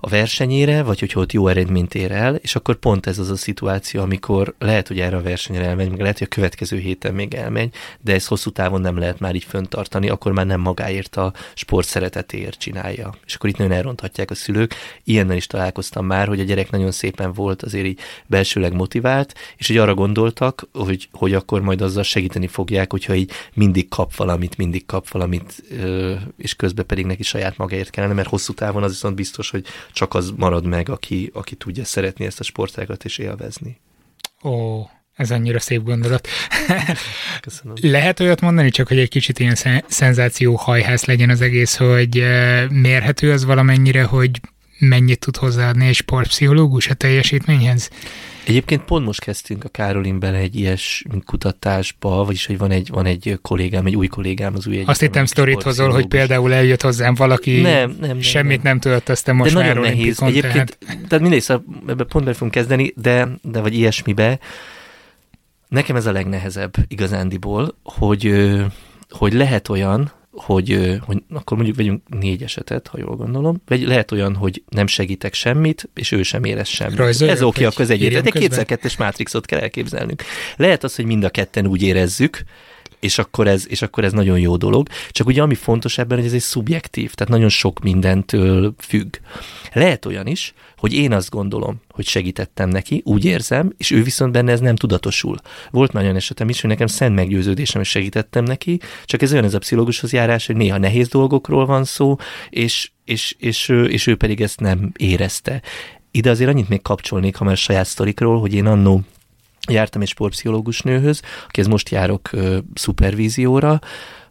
a versenyére, vagy hogy ott jó eredményt ér el, és akkor pont ez az a szituáció, amikor lehet, hogy erre a versenyre elmegy, meg lehet, hogy a következő héten még elmegy, de ez hosszú távon nem lehet már így föntartani, akkor már nem magáért a sport szeretetéért csinálja. És akkor itt nagyon elronthatják a szülők. Ilyennel is találkoztam már, hogy a gyerek nagyon szépen volt azért így belsőleg motivált, és hogy arra gondoltak, hogy, hogy akkor majd azzal segíteni fogják, hogyha így mindig kap valamit, mindig kap valamit, és közben pedig neki saját magáért kellene, mert hosszú távon az viszont biztos, hogy csak az marad meg, aki, aki tudja szeretni ezt a sportágat és élvezni. Ó, ez annyira szép gondolat. Köszönöm. Lehet olyat mondani, csak hogy egy kicsit ilyen szenzáció hajház legyen az egész, hogy eh, mérhető az valamennyire, hogy mennyit tud hozzáadni egy sportpszichológus a teljesítményhez? Egyébként pont most kezdtünk a Károlin bele egy ilyes kutatásba, vagyis hogy van egy, van egy kollégám, egy új kollégám az új Azt hittem sztorit hozol, hogy például eljött hozzám valaki, nem, nem, nem, semmit nem, nem aztán most de már nagyon nehéz. Egyébként, tehát, tehát mindegy, szóval ebbe pont be fogunk kezdeni, de, de vagy ilyesmibe. Nekem ez a legnehezebb igazándiból, hogy, hogy lehet olyan, hogy, hogy akkor mondjuk vegyünk négy esetet, ha jól gondolom, vagy lehet olyan, hogy nem segítek semmit, és ő sem érez semmit. Rajzoljuk, Ez oké, ez egy de kétszer-kettes mátrixot kell elképzelnünk. Lehet az, hogy mind a ketten úgy érezzük, és akkor, ez, és akkor ez nagyon jó dolog. Csak ugye ami fontos ebben, hogy ez egy szubjektív, tehát nagyon sok mindentől függ. Lehet olyan is, hogy én azt gondolom, hogy segítettem neki, úgy érzem, és ő viszont benne ez nem tudatosul. Volt már olyan esetem is, hogy nekem szent meggyőződésem, hogy segítettem neki, csak ez olyan ez a pszichológushoz járás, hogy néha nehéz dolgokról van szó, és, és, és, ő, és ő pedig ezt nem érezte. Ide azért annyit még kapcsolnék, ha már saját sztorikról, hogy én annó jártam egy sportpszichológus nőhöz, akihez most járok ö, szupervízióra,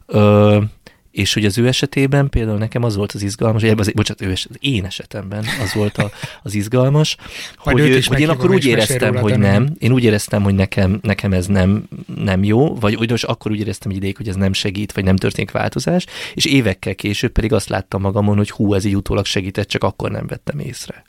ö, és hogy az ő esetében például nekem az volt az izgalmas, vagy az, bocsánat, ő eset, én esetemben az volt a, az izgalmas, hogy, hogy én akkor úgy éreztem, hogy nem, én úgy éreztem, hogy nekem, nekem ez nem, nem jó, vagy úgy most akkor úgy éreztem egy ideig, hogy ez nem segít, vagy nem történik változás, és évekkel később pedig azt láttam magamon, hogy hú, ez így utólag segített, csak akkor nem vettem észre.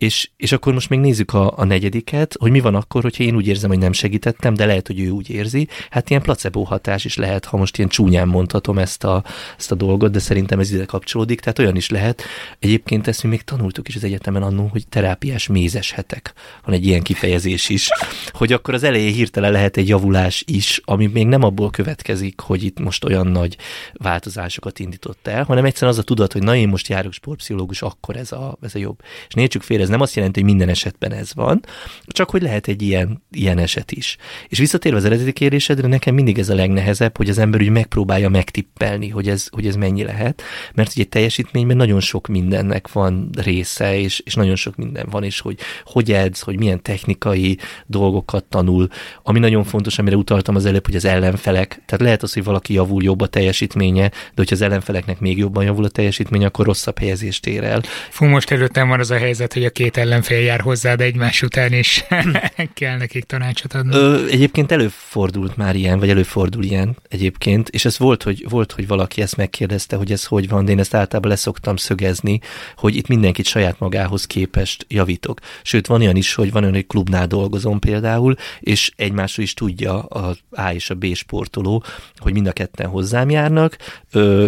És, és akkor most még nézzük a, a negyediket, hogy mi van akkor, hogyha én úgy érzem, hogy nem segítettem, de lehet, hogy ő úgy érzi. Hát ilyen placebo hatás is lehet, ha most ilyen csúnyán mondhatom ezt a, ezt a dolgot, de szerintem ez ide kapcsolódik, tehát olyan is lehet. Egyébként ezt mi még tanultuk is az egyetemen annó, hogy terápiás mézes hetek. Van egy ilyen kifejezés is, hogy akkor az elején hirtelen lehet egy javulás is, ami még nem abból következik, hogy itt most olyan nagy változásokat indított el, hanem egyszerűen az a tudat, hogy na én most járok sportpszichológus, akkor ez a, ez a jobb. És ne félre, nem azt jelenti, hogy minden esetben ez van, csak hogy lehet egy ilyen, ilyen eset is. És visszatérve az eredeti kérdésedre, nekem mindig ez a legnehezebb, hogy az ember úgy megpróbálja megtippelni, hogy ez, hogy ez mennyi lehet, mert ugye egy teljesítményben nagyon sok mindennek van része, és, és nagyon sok minden van, és hogy hogy edz, hogy milyen technikai dolgokat tanul, ami nagyon fontos, amire utaltam az előbb, hogy az ellenfelek, tehát lehet az, hogy valaki javul jobb a teljesítménye, de hogyha az ellenfeleknek még jobban javul a teljesítménye, akkor rosszabb helyezést ér el. Fú, most előttem van az a helyzet, hogy a két ellenfél jár hozzád egymás után, és kell nekik tanácsot adni. Ö, egyébként előfordult már ilyen, vagy előfordul ilyen egyébként, és ez volt hogy, volt, hogy valaki ezt megkérdezte, hogy ez hogy van, de én ezt általában leszoktam szögezni, hogy itt mindenkit saját magához képest javítok. Sőt, van olyan is, hogy van olyan, hogy klubnál dolgozom például, és egymásról is tudja a A és a B sportoló, hogy mind a ketten hozzám járnak,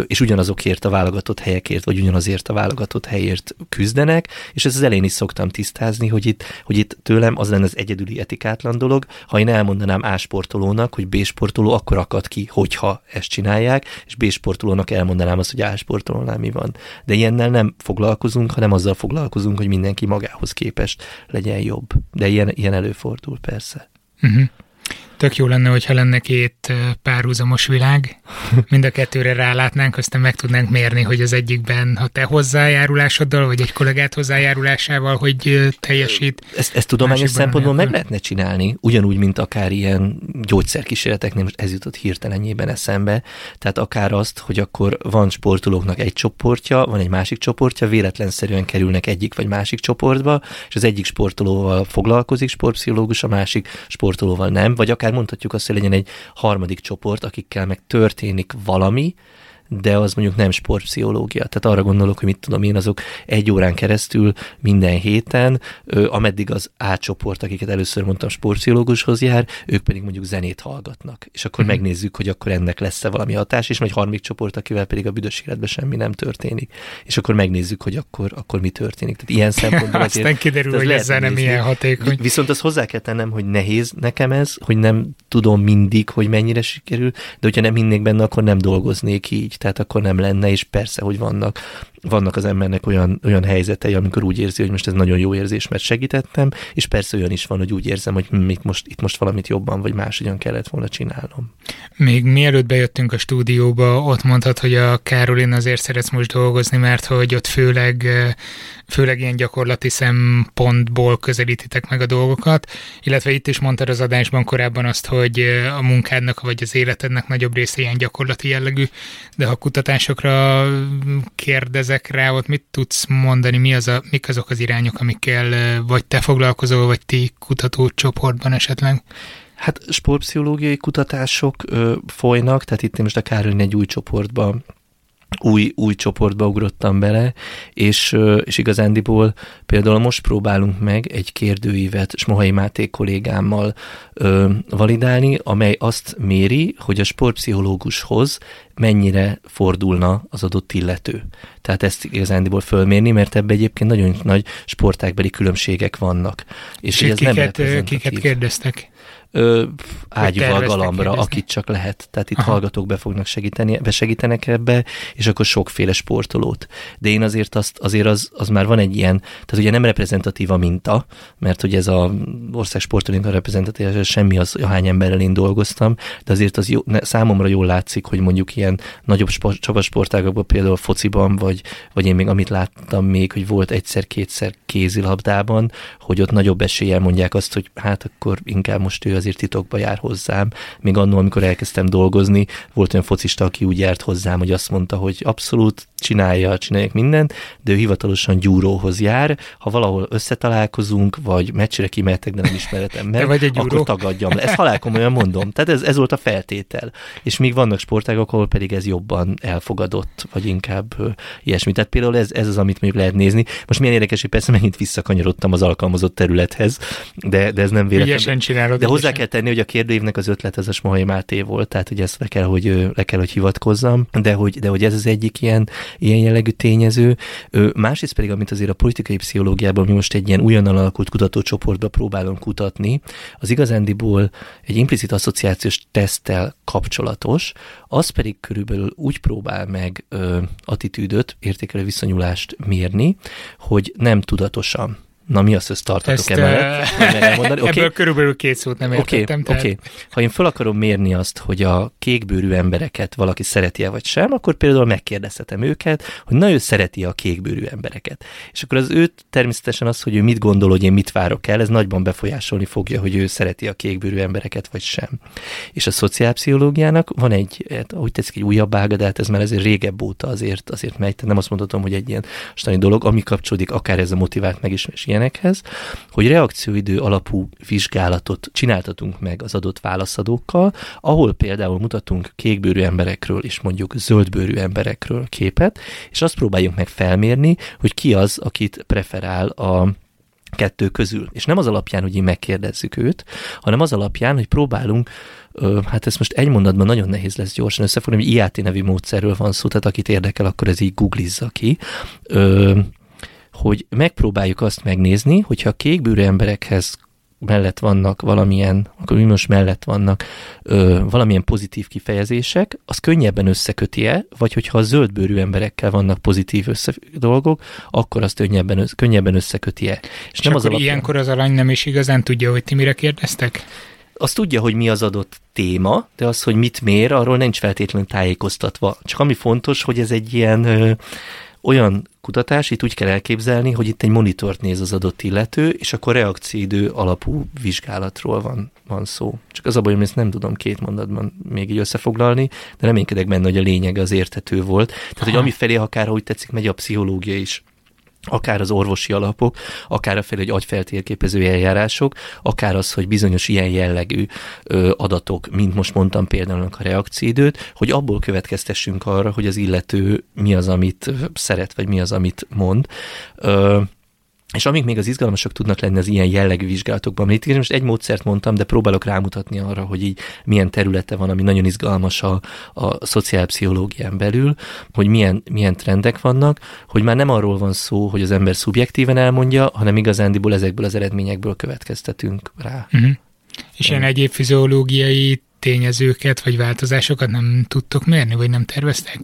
és ugyanazokért a válogatott helyekért, vagy ugyanazért a válogatott helyért küzdenek, és ez az elején is szoktam tisztázni, hogy itt, hogy itt tőlem az lenne az egyedüli etikátlan dolog, ha én elmondanám A sportolónak, hogy B sportoló akkor akad ki, hogyha ezt csinálják, és B sportolónak elmondanám azt, hogy A sportolónál mi van. De ilyennel nem foglalkozunk, hanem azzal foglalkozunk, hogy mindenki magához képest legyen jobb. De ilyen, ilyen előfordul persze. Uh-huh. Tök jó lenne, hogyha lenne két párhuzamos világ, mind a kettőre rálátnánk, aztán meg tudnánk mérni, hogy az egyikben, ha te hozzájárulásoddal, vagy egy kollégát hozzájárulásával, hogy teljesít. Ezt, ezt tudományos szempontból meg lehetne csinálni, ugyanúgy, mint akár ilyen gyógyszerkísérleteknél, most ez jutott hirtelenjében eszembe, tehát akár azt, hogy akkor van sportolóknak egy csoportja, van egy másik csoportja, véletlenszerűen kerülnek egyik vagy másik csoportba, és az egyik sportolóval foglalkozik sportpszichológus, a másik sportolóval nem, vagy akár mondhatjuk azt, hogy legyen egy harmadik csoport, akikkel meg történik valami, de az mondjuk nem sportpszichológia. Tehát arra gondolok, hogy mit tudom én, azok egy órán keresztül minden héten, ameddig az A csoport, akiket először mondtam, sportpszichológushoz jár, ők pedig mondjuk zenét hallgatnak. És akkor hmm. megnézzük, hogy akkor ennek lesz-e valami hatás, és egy harmadik csoport, akivel pedig a büdös életben semmi nem történik. És akkor megnézzük, hogy akkor, akkor mi történik. Tehát ilyen szempontból azért... Aztán kiderül, hogy ezzel nem ilyen hatékony. Viszont azt hozzá kell tennem, hogy nehéz nekem ez, hogy nem tudom mindig, hogy mennyire sikerül, de hogyha nem hinnék benne, akkor nem dolgoznék így tehát akkor nem lenne, és persze, hogy vannak vannak az embernek olyan, olyan helyzetei, amikor úgy érzi, hogy most ez nagyon jó érzés, mert segítettem, és persze olyan is van, hogy úgy érzem, hogy itt most, itt most valamit jobban, vagy máshogyan kellett volna csinálnom. Még mielőtt bejöttünk a stúdióba, ott mondtad, hogy a Károlin azért szeretsz most dolgozni, mert hogy ott főleg, főleg ilyen gyakorlati szempontból közelítitek meg a dolgokat, illetve itt is mondtad az adásban korábban azt, hogy a munkádnak vagy az életednek nagyobb része ilyen gyakorlati jellegű, de ha kutatásokra kérdez ezekre ott mit tudsz mondani, mi az a, mik azok az irányok, amikkel vagy te foglalkozol, vagy ti kutatócsoportban esetleg? Hát sportpszichológiai kutatások ö, folynak, tehát itt most a Károlyn egy új csoportban új, új csoportba ugrottam bele, és, és igazándiból például most próbálunk meg egy kérdőívet Smohai Máté kollégámmal ö, validálni, amely azt méri, hogy a sportpszichológushoz mennyire fordulna az adott illető. Tehát ezt igazándiból fölmérni, mert ebbe egyébként nagyon nagy sportákbeli különbségek vannak. És, és ez kiket, nem kiket kérdeztek? Ö, ágyúval galambra, akit csak lehet. Tehát itt Aha. hallgatók be fognak segíteni, besegítenek ebbe, és akkor sokféle sportolót. De én azért azt, azért az, az már van egy ilyen, tehát ugye nem reprezentatív a minta, mert hogy ez a ország sportolóink a reprezentatív, semmi az, hány emberrel én dolgoztam, de azért az jó, ne, számomra jól látszik, hogy mondjuk ilyen nagyobb sport, csapatsportágokban, például fociban, vagy, vagy én még amit láttam még, hogy volt egyszer-kétszer kézilabdában, hogy ott nagyobb eséllyel mondják azt, hogy hát akkor inkább most ő azért titokba jár hozzám. Még annól, amikor elkezdtem dolgozni, volt olyan focista, aki úgy járt hozzám, hogy azt mondta, hogy abszolút csinálja, csinálják mindent, de ő hivatalosan gyúróhoz jár. Ha valahol összetalálkozunk, vagy meccsre kimehetek, de nem ismeretem meg, vagy egy akkor tagadjam le. Ezt halálkomolyan mondom. Tehát ez, ez volt a feltétel. És még vannak sportágok, ahol pedig ez jobban elfogadott, vagy inkább ilyesmi. Tehát például ez, ez az, amit még lehet nézni. Most milyen érdekes, hogy persze megint visszakanyarodtam az alkalmazott területhez, de, de ez nem véletlen. csinálod. De hozzá kell tenni, hogy a kérdőívnek az ötlet ez a Smohai Máté volt, tehát hogy ezt le kell, hogy, le kell, hogy hivatkozzam, de hogy, de hogy ez az egyik ilyen, ilyen jellegű tényező. Másrészt pedig, amit azért a politikai pszichológiában mi most egy ilyen újonnan alakult kutatócsoportba próbálunk kutatni, az igazándiból egy implicit asszociációs teszttel kapcsolatos, az pedig körülbelül úgy próbál meg attitűdöt, értékelő viszonyulást mérni, hogy nem tudatosan Na mi az, hogy tartatok Ezt, emellett? Uh, ebből okay. körülbelül két szót nem értettem. Oké, okay. okay. ha én fel akarom mérni azt, hogy a kékbőrű embereket valaki szereti-e vagy sem, akkor például megkérdezhetem őket, hogy na ő szereti a kékbőrű embereket. És akkor az őt természetesen az, hogy ő mit gondol, hogy én mit várok el, ez nagyban befolyásolni fogja, hogy ő szereti a kékbőrű embereket vagy sem. És a szociálpszichológiának van egy, hát, ahogy tetszik, egy újabb ága, de hát ez már azért régebb óta azért, azért megy, nem azt mondhatom, hogy egy ilyen stani dolog, ami kapcsolódik akár ez a motivált megismerés ilyenekhez, hogy reakcióidő alapú vizsgálatot csináltatunk meg az adott válaszadókkal, ahol például mutatunk kékbőrű emberekről és mondjuk zöldbőrű emberekről képet, és azt próbáljuk meg felmérni, hogy ki az, akit preferál a kettő közül. És nem az alapján, hogy így megkérdezzük őt, hanem az alapján, hogy próbálunk hát ez most egy mondatban nagyon nehéz lesz gyorsan összefogni, hogy IAT nevű módszerről van szó, tehát akit érdekel, akkor ez így googlizza ki, ö, hogy megpróbáljuk azt megnézni, hogyha a kékbőrű emberekhez mellett vannak valamilyen, akkor most mellett vannak ö, valamilyen pozitív kifejezések, az könnyebben összeköti-e, vagy hogyha a zöldbőrű emberekkel vannak pozitív össze dolgok, akkor azt könnyebben, össze, könnyebben összeköti-e. És, és nem akkor az alapján... ilyenkor az alany nem is igazán tudja, hogy ti mire kérdeztek? azt tudja, hogy mi az adott téma, de az, hogy mit mér, arról nincs feltétlenül tájékoztatva. Csak ami fontos, hogy ez egy ilyen ö, olyan kutatás, itt úgy kell elképzelni, hogy itt egy monitort néz az adott illető, és akkor reakcióidő alapú vizsgálatról van, van szó. Csak az a bajom, ezt nem tudom két mondatban még így összefoglalni, de reménykedek benne, hogy a lényege az érthető volt. Tehát, Aha. hogy ami felé akár, hogy tetszik, megy a pszichológia is akár az orvosi alapok, akár a fel, hogy agyfeltérképező eljárások, akár az, hogy bizonyos ilyen jellegű ö, adatok, mint most mondtam például a reakcióidőt, hogy abból következtessünk arra, hogy az illető mi az, amit szeret, vagy mi az, amit mond. Ö, és amik még az izgalmasok tudnak lenni az ilyen jellegű vizsgálatokban, itt most egy módszert mondtam, de próbálok rámutatni arra, hogy így milyen területe van, ami nagyon izgalmas a, a szociálpszichológián belül, hogy milyen, milyen trendek vannak, hogy már nem arról van szó, hogy az ember szubjektíven elmondja, hanem igazándiból ezekből az eredményekből következtetünk rá. Uh-huh. És ilyen egyéb fiziológiai tényezőket vagy változásokat nem tudtok mérni, vagy nem terveztek?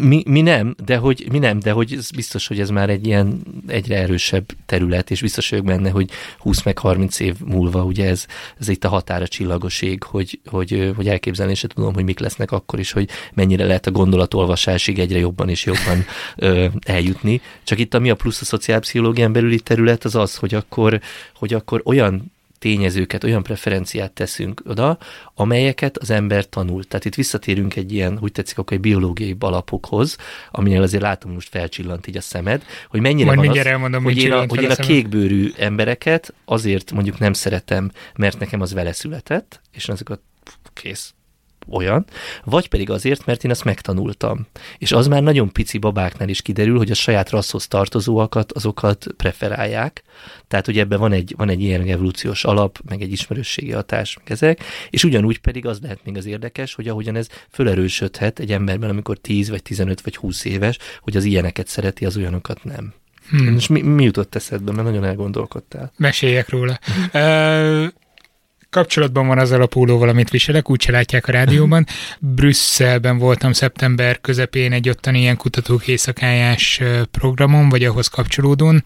Mi, mi nem, de hogy, mi nem, de hogy biztos, hogy ez már egy ilyen egyre erősebb terület, és biztos vagyok benne, hogy 20 meg 30 év múlva ugye ez, ez itt a határa csillagoség, hogy, hogy, hogy elképzelni se tudom, hogy mik lesznek akkor is, hogy mennyire lehet a gondolatolvasásig egyre jobban és jobban ö, eljutni. Csak itt ami a plusz a szociálpszichológián belüli terület az az, hogy akkor, hogy akkor olyan tényezőket, olyan preferenciát teszünk oda, amelyeket az ember tanul. Tehát itt visszatérünk egy ilyen, úgy tetszik, akkor egy biológiai alapokhoz, aminél azért látom most felcsillant így a szemed, hogy mennyire Majd van az, elmondom, hogy, én a, hogy én a kékbőrű embereket azért mondjuk nem szeretem, mert nekem az vele született, és azokat kész, olyan, vagy pedig azért, mert én ezt megtanultam. És az már nagyon pici babáknál is kiderül, hogy a saját rasszhoz tartozóakat, azokat preferálják. Tehát, hogy ebben van egy, van egy ilyen evolúciós alap, meg egy ismerősségi hatás, meg ezek, és ugyanúgy pedig az lehet még az érdekes, hogy ahogyan ez fölerősödhet egy emberben, amikor 10 vagy 15 vagy 20 éves, hogy az ilyeneket szereti, az olyanokat nem. Hmm. És mi, mi jutott eszedbe, mert nagyon elgondolkodtál? Meséljek róla. kapcsolatban van azzal a pólóval, amit viselek, úgy se látják a rádióban. Brüsszelben voltam szeptember közepén egy ottani ilyen kutatók éjszakájás programon, vagy ahhoz kapcsolódón,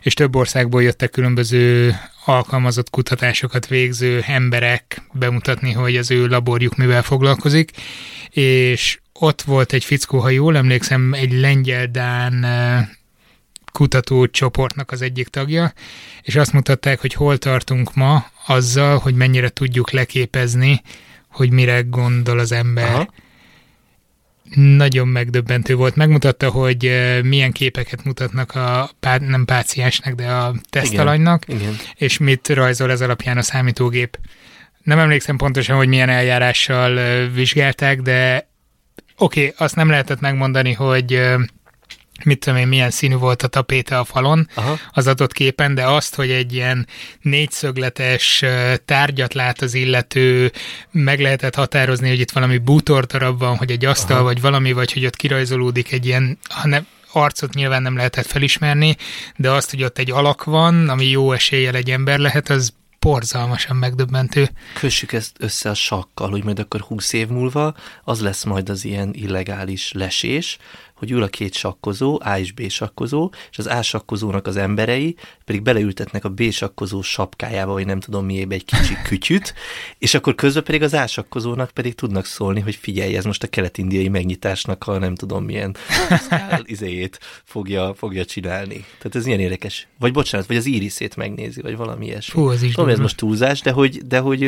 és több országból jöttek különböző alkalmazott kutatásokat végző emberek bemutatni, hogy az ő laborjuk mivel foglalkozik, és ott volt egy fickó, ha jól emlékszem, egy lengyel-dán kutatócsoportnak az egyik tagja, és azt mutatták, hogy hol tartunk ma azzal, hogy mennyire tudjuk leképezni, hogy mire gondol az ember. Aha. Nagyon megdöbbentő volt. Megmutatta, hogy eh, milyen képeket mutatnak a, nem páciensnek, de a tesztalanynak, igen, igen. és mit rajzol ez alapján a számítógép. Nem emlékszem pontosan, hogy milyen eljárással eh, vizsgálták, de oké, okay, azt nem lehetett megmondani, hogy eh, mit tudom én, milyen színű volt a tapéta a falon Aha. az adott képen, de azt, hogy egy ilyen négyszögletes tárgyat lát az illető, meg lehetett határozni, hogy itt valami bútordarab van, hogy egy asztal, Aha. vagy valami, vagy hogy ott kirajzolódik egy ilyen, ha ne, arcot nyilván nem lehetett felismerni, de azt, hogy ott egy alak van, ami jó eséllyel egy ember lehet, az borzalmasan megdöbbentő. Kössük ezt össze a sakkal, hogy majd akkor 20 év múlva az lesz majd az ilyen illegális lesés, hogy ül a két sakkozó, A és B sakkozó, és az A sakkozónak az emberei pedig beleültetnek a B sakkozó sapkájába, vagy nem tudom miébe egy kicsi kütyüt, és akkor közben pedig az A sakkozónak pedig tudnak szólni, hogy figyelj, ez most a kelet-indiai megnyitásnak a nem tudom milyen izéjét fogja, fogja csinálni. Tehát ez ilyen érdekes. Vagy bocsánat, vagy az íriszét megnézi, vagy valami ilyesmi. Hú, az is tudom, ez most túlzás, de hogy, de hogy,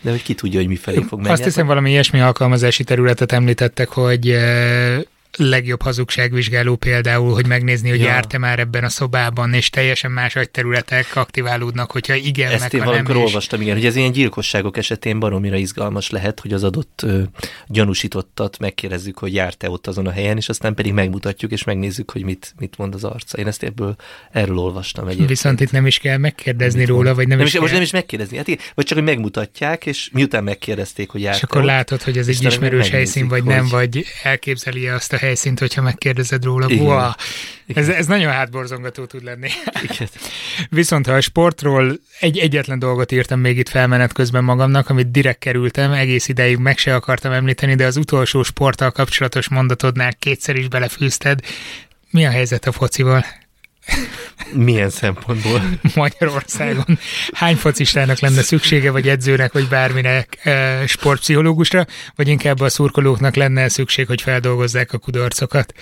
de hogy ki tudja, hogy mi fog menni. Azt hiszem, valami ilyesmi alkalmazási területet említettek, hogy legjobb hazugságvizsgáló például, hogy megnézni, hogy ja. járt-e már ebben a szobában, és teljesen más agyterületek aktiválódnak, hogyha igen, Ezt meg én valamikor olvastam, igen, hogy ez ilyen gyilkosságok esetén baromira izgalmas lehet, hogy az adott ö, gyanúsítottat megkérdezzük, hogy járt-e ott azon a helyen, és aztán pedig megmutatjuk, és megnézzük, hogy mit, mit mond az arca. Én ezt ebből erről olvastam egyébként. Viszont itt nem is kell megkérdezni róla, vagy nem, nem is, is Most nem is megkérdezni, hát, vagy csak, hogy megmutatják, és miután megkérdezték, hogy járt És akkor látod, hogy ez egy ismerős helyszín, vagy hogy... nem, vagy elképzeli azt a helyszínt, hogyha megkérdezed róla. Wow, ez, ez nagyon hátborzongató tud lenni. Igen. Viszont ha a sportról egy egyetlen dolgot írtam még itt felmenet közben magamnak, amit direkt kerültem, egész ideig meg se akartam említeni, de az utolsó sporttal kapcsolatos mondatodnál kétszer is belefűzted. Mi a helyzet a focival? Milyen szempontból? Magyarországon. Hány focistának lenne szüksége, vagy edzőnek, vagy bárminek e, sportpszichológusra, vagy inkább a szurkolóknak lenne szükség, hogy feldolgozzák a kudarcokat?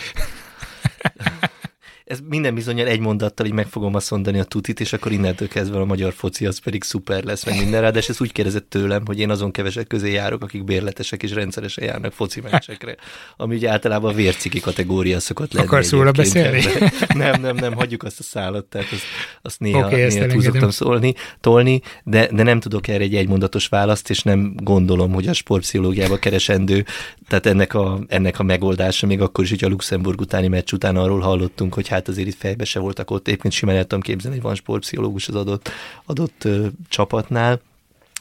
Ez minden bizonyal egy mondattal így meg fogom azt mondani a tutit, és akkor innentől kezdve a magyar foci az pedig szuper lesz, meg minden. De ez úgy kérdezett tőlem, hogy én azon kevesek közé járok, akik bérletesek és rendszeresen járnak foci meccsekre, ami ugye általában a vérciki kategória szokott lenni. Akarsz róla beszélni? Nem, nem, nem, hagyjuk azt a szállat, tehát azt, azt néha, okay, néha túl szólni, tolni, de, de nem tudok erre egy egymondatos választ, és nem gondolom, hogy a sportpszichológiába keresendő, tehát ennek a, ennek a megoldása, még akkor is, hogy a Luxemburg utáni meccs után arról hallottunk, hogy hát azért itt fejbe se voltak ott. Éppen simán el tudom képzelni, hogy van sportpszichológus az adott, adott ö, csapatnál,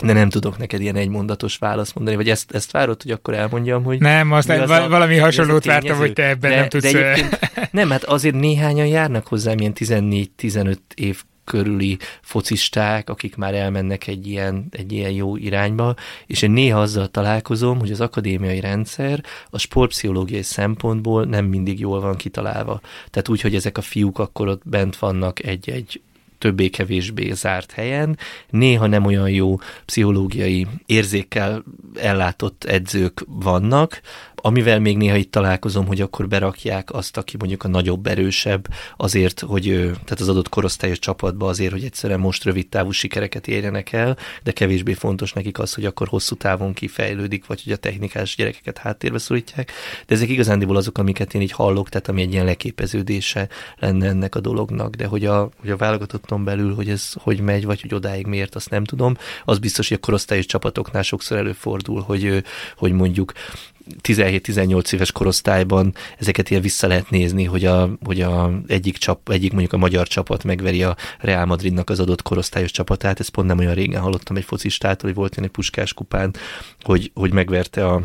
de nem tudok neked ilyen egymondatos választ mondani, vagy ezt, ezt várod, hogy akkor elmondjam, hogy... Nem, azt az a, valami hasonlót vártam, hogy te ebben de, nem tudsz... De nem, hát azért néhányan járnak hozzám ilyen 14-15 év körüli focisták, akik már elmennek egy ilyen, egy ilyen jó irányba, és én néha azzal találkozom, hogy az akadémiai rendszer a sportpszichológiai szempontból nem mindig jól van kitalálva. Tehát úgy, hogy ezek a fiúk akkor ott bent vannak egy-egy többé-kevésbé zárt helyen, néha nem olyan jó pszichológiai érzékkel ellátott edzők vannak, amivel még néha itt találkozom, hogy akkor berakják azt, aki mondjuk a nagyobb, erősebb, azért, hogy tehát az adott korosztályos csapatba azért, hogy egyszerűen most rövid távú sikereket érjenek el, de kevésbé fontos nekik az, hogy akkor hosszú távon kifejlődik, vagy hogy a technikás gyerekeket háttérbe szorítják. De ezek igazándiból azok, amiket én így hallok, tehát ami egy ilyen leképeződése lenne ennek a dolognak, de hogy a, hogy a válogatotton belül, hogy ez hogy megy, vagy hogy odáig miért, azt nem tudom. Az biztos, hogy a korosztályos csapatoknál sokszor előfordul, hogy, hogy mondjuk 17-18 éves korosztályban ezeket ilyen vissza lehet nézni, hogy a, hogy a egyik, csap, egyik mondjuk a magyar csapat megveri a Real Madridnak az adott korosztályos csapatát. Ezt pont nem olyan régen hallottam egy focistától, hogy volt egy puskás kupán, hogy, hogy megverte a,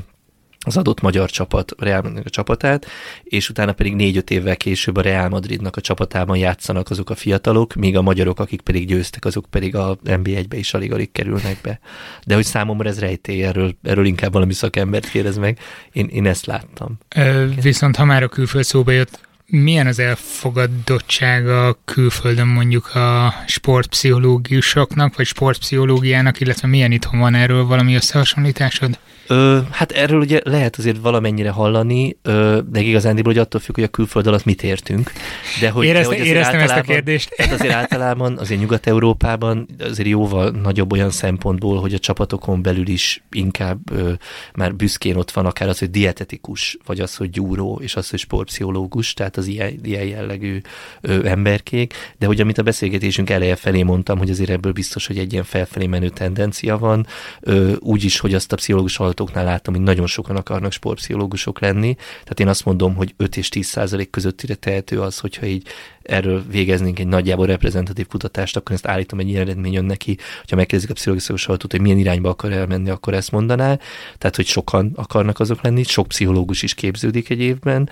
az adott magyar csapat, Real Madridnak a csapatát, és utána pedig négy-öt évvel később a Real Madridnak a csapatában játszanak azok a fiatalok, míg a magyarok, akik pedig győztek, azok pedig a NB1-be is alig-alig kerülnek be. De hogy számomra ez rejtély, erről, erről inkább valami szakembert kérdez meg, én, én ezt láttam. Ö, viszont ha már a külföld szóba jött, milyen az elfogadottsága külföldön mondjuk a sportpszichológusoknak, vagy sportpszichológiának, illetve milyen itthon van erről valami összehasonlításod? Ö, hát erről ugye lehet azért valamennyire hallani, ö, de igazándiból, hogy attól függ, hogy a külföld alatt mit értünk. De hogy, Érezte, de, hogy éreztem ezt a kérdést. Hát azért általában, azért Nyugat-Európában azért jóval nagyobb olyan szempontból, hogy a csapatokon belül is inkább ö, már büszkén ott van akár az, hogy dietetikus, vagy az, hogy gyúró, és az, hogy sportpszichológus, tehát az ilyen, ilyen jellegű ö, emberkék, de hogy amit a beszélgetésünk eleje felé mondtam, hogy azért ebből biztos, hogy egy ilyen felfelé menő tendencia van, ö, úgy is, hogy azt a pszichológus hallgatóknál láttam, hogy nagyon sokan akarnak sportpszichológusok lenni, tehát én azt mondom, hogy 5 és 10 százalék közöttire tehető az, hogyha így erről végeznénk egy nagyjából reprezentatív kutatást, akkor ezt állítom egy ilyen eredmény jön neki, hogyha megkérdezik a pszichológus hallgatót, hogy milyen irányba akar elmenni, akkor ezt mondaná. Tehát, hogy sokan akarnak azok lenni, sok pszichológus is képződik egy évben.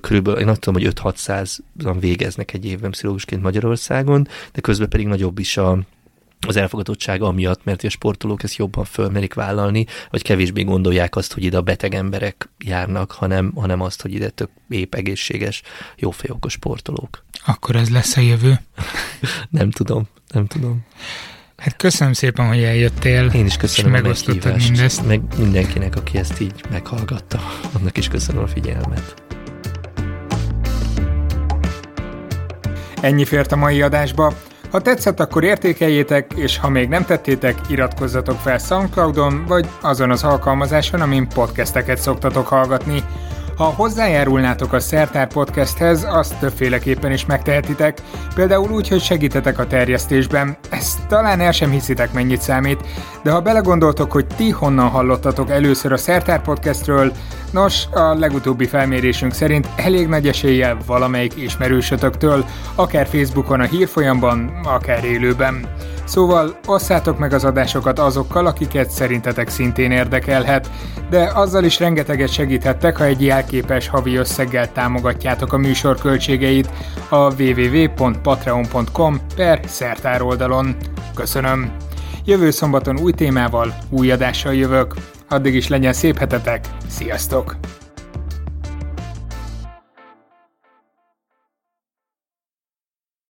Körülbelül én azt tudom, hogy 5-600-an végeznek egy évben pszichológusként Magyarországon, de közben pedig nagyobb is a az elfogadottság amiatt, mert a sportolók ezt jobban fölmerik vállalni, vagy kevésbé gondolják azt, hogy ide a beteg emberek járnak, hanem, hanem azt, hogy ide tök épp egészséges, jófejokos sportolók. Akkor ez lesz a jövő? nem tudom, nem tudom. Hát köszönöm szépen, hogy eljöttél. Én is köszönöm a meghívást. Mindezt. Meg mindenkinek, aki ezt így meghallgatta. Annak is köszönöm a figyelmet. Ennyi fért a mai adásba. Ha tetszett, akkor értékeljétek, és ha még nem tettétek, iratkozzatok fel Soundcloudon, vagy azon az alkalmazáson, amin podcasteket szoktatok hallgatni. Ha hozzájárulnátok a Szertár Podcasthez, azt többféleképpen is megtehetitek, például úgy, hogy segítetek a terjesztésben. Ezt talán el sem hiszitek, mennyit számít, de ha belegondoltok, hogy ti honnan hallottatok először a Szertár Podcastről, nos, a legutóbbi felmérésünk szerint elég nagy eséllyel valamelyik ismerősötöktől, akár Facebookon a hírfolyamban, akár élőben. Szóval osszátok meg az adásokat azokkal, akiket szerintetek szintén érdekelhet, de azzal is rengeteget segíthettek, ha egy jelképes havi összeggel támogatjátok a műsor költségeit a www.patreon.com per szertár oldalon. Köszönöm! Jövő szombaton új témával, új adással jövök. Addig is legyen szép hetetek, sziasztok!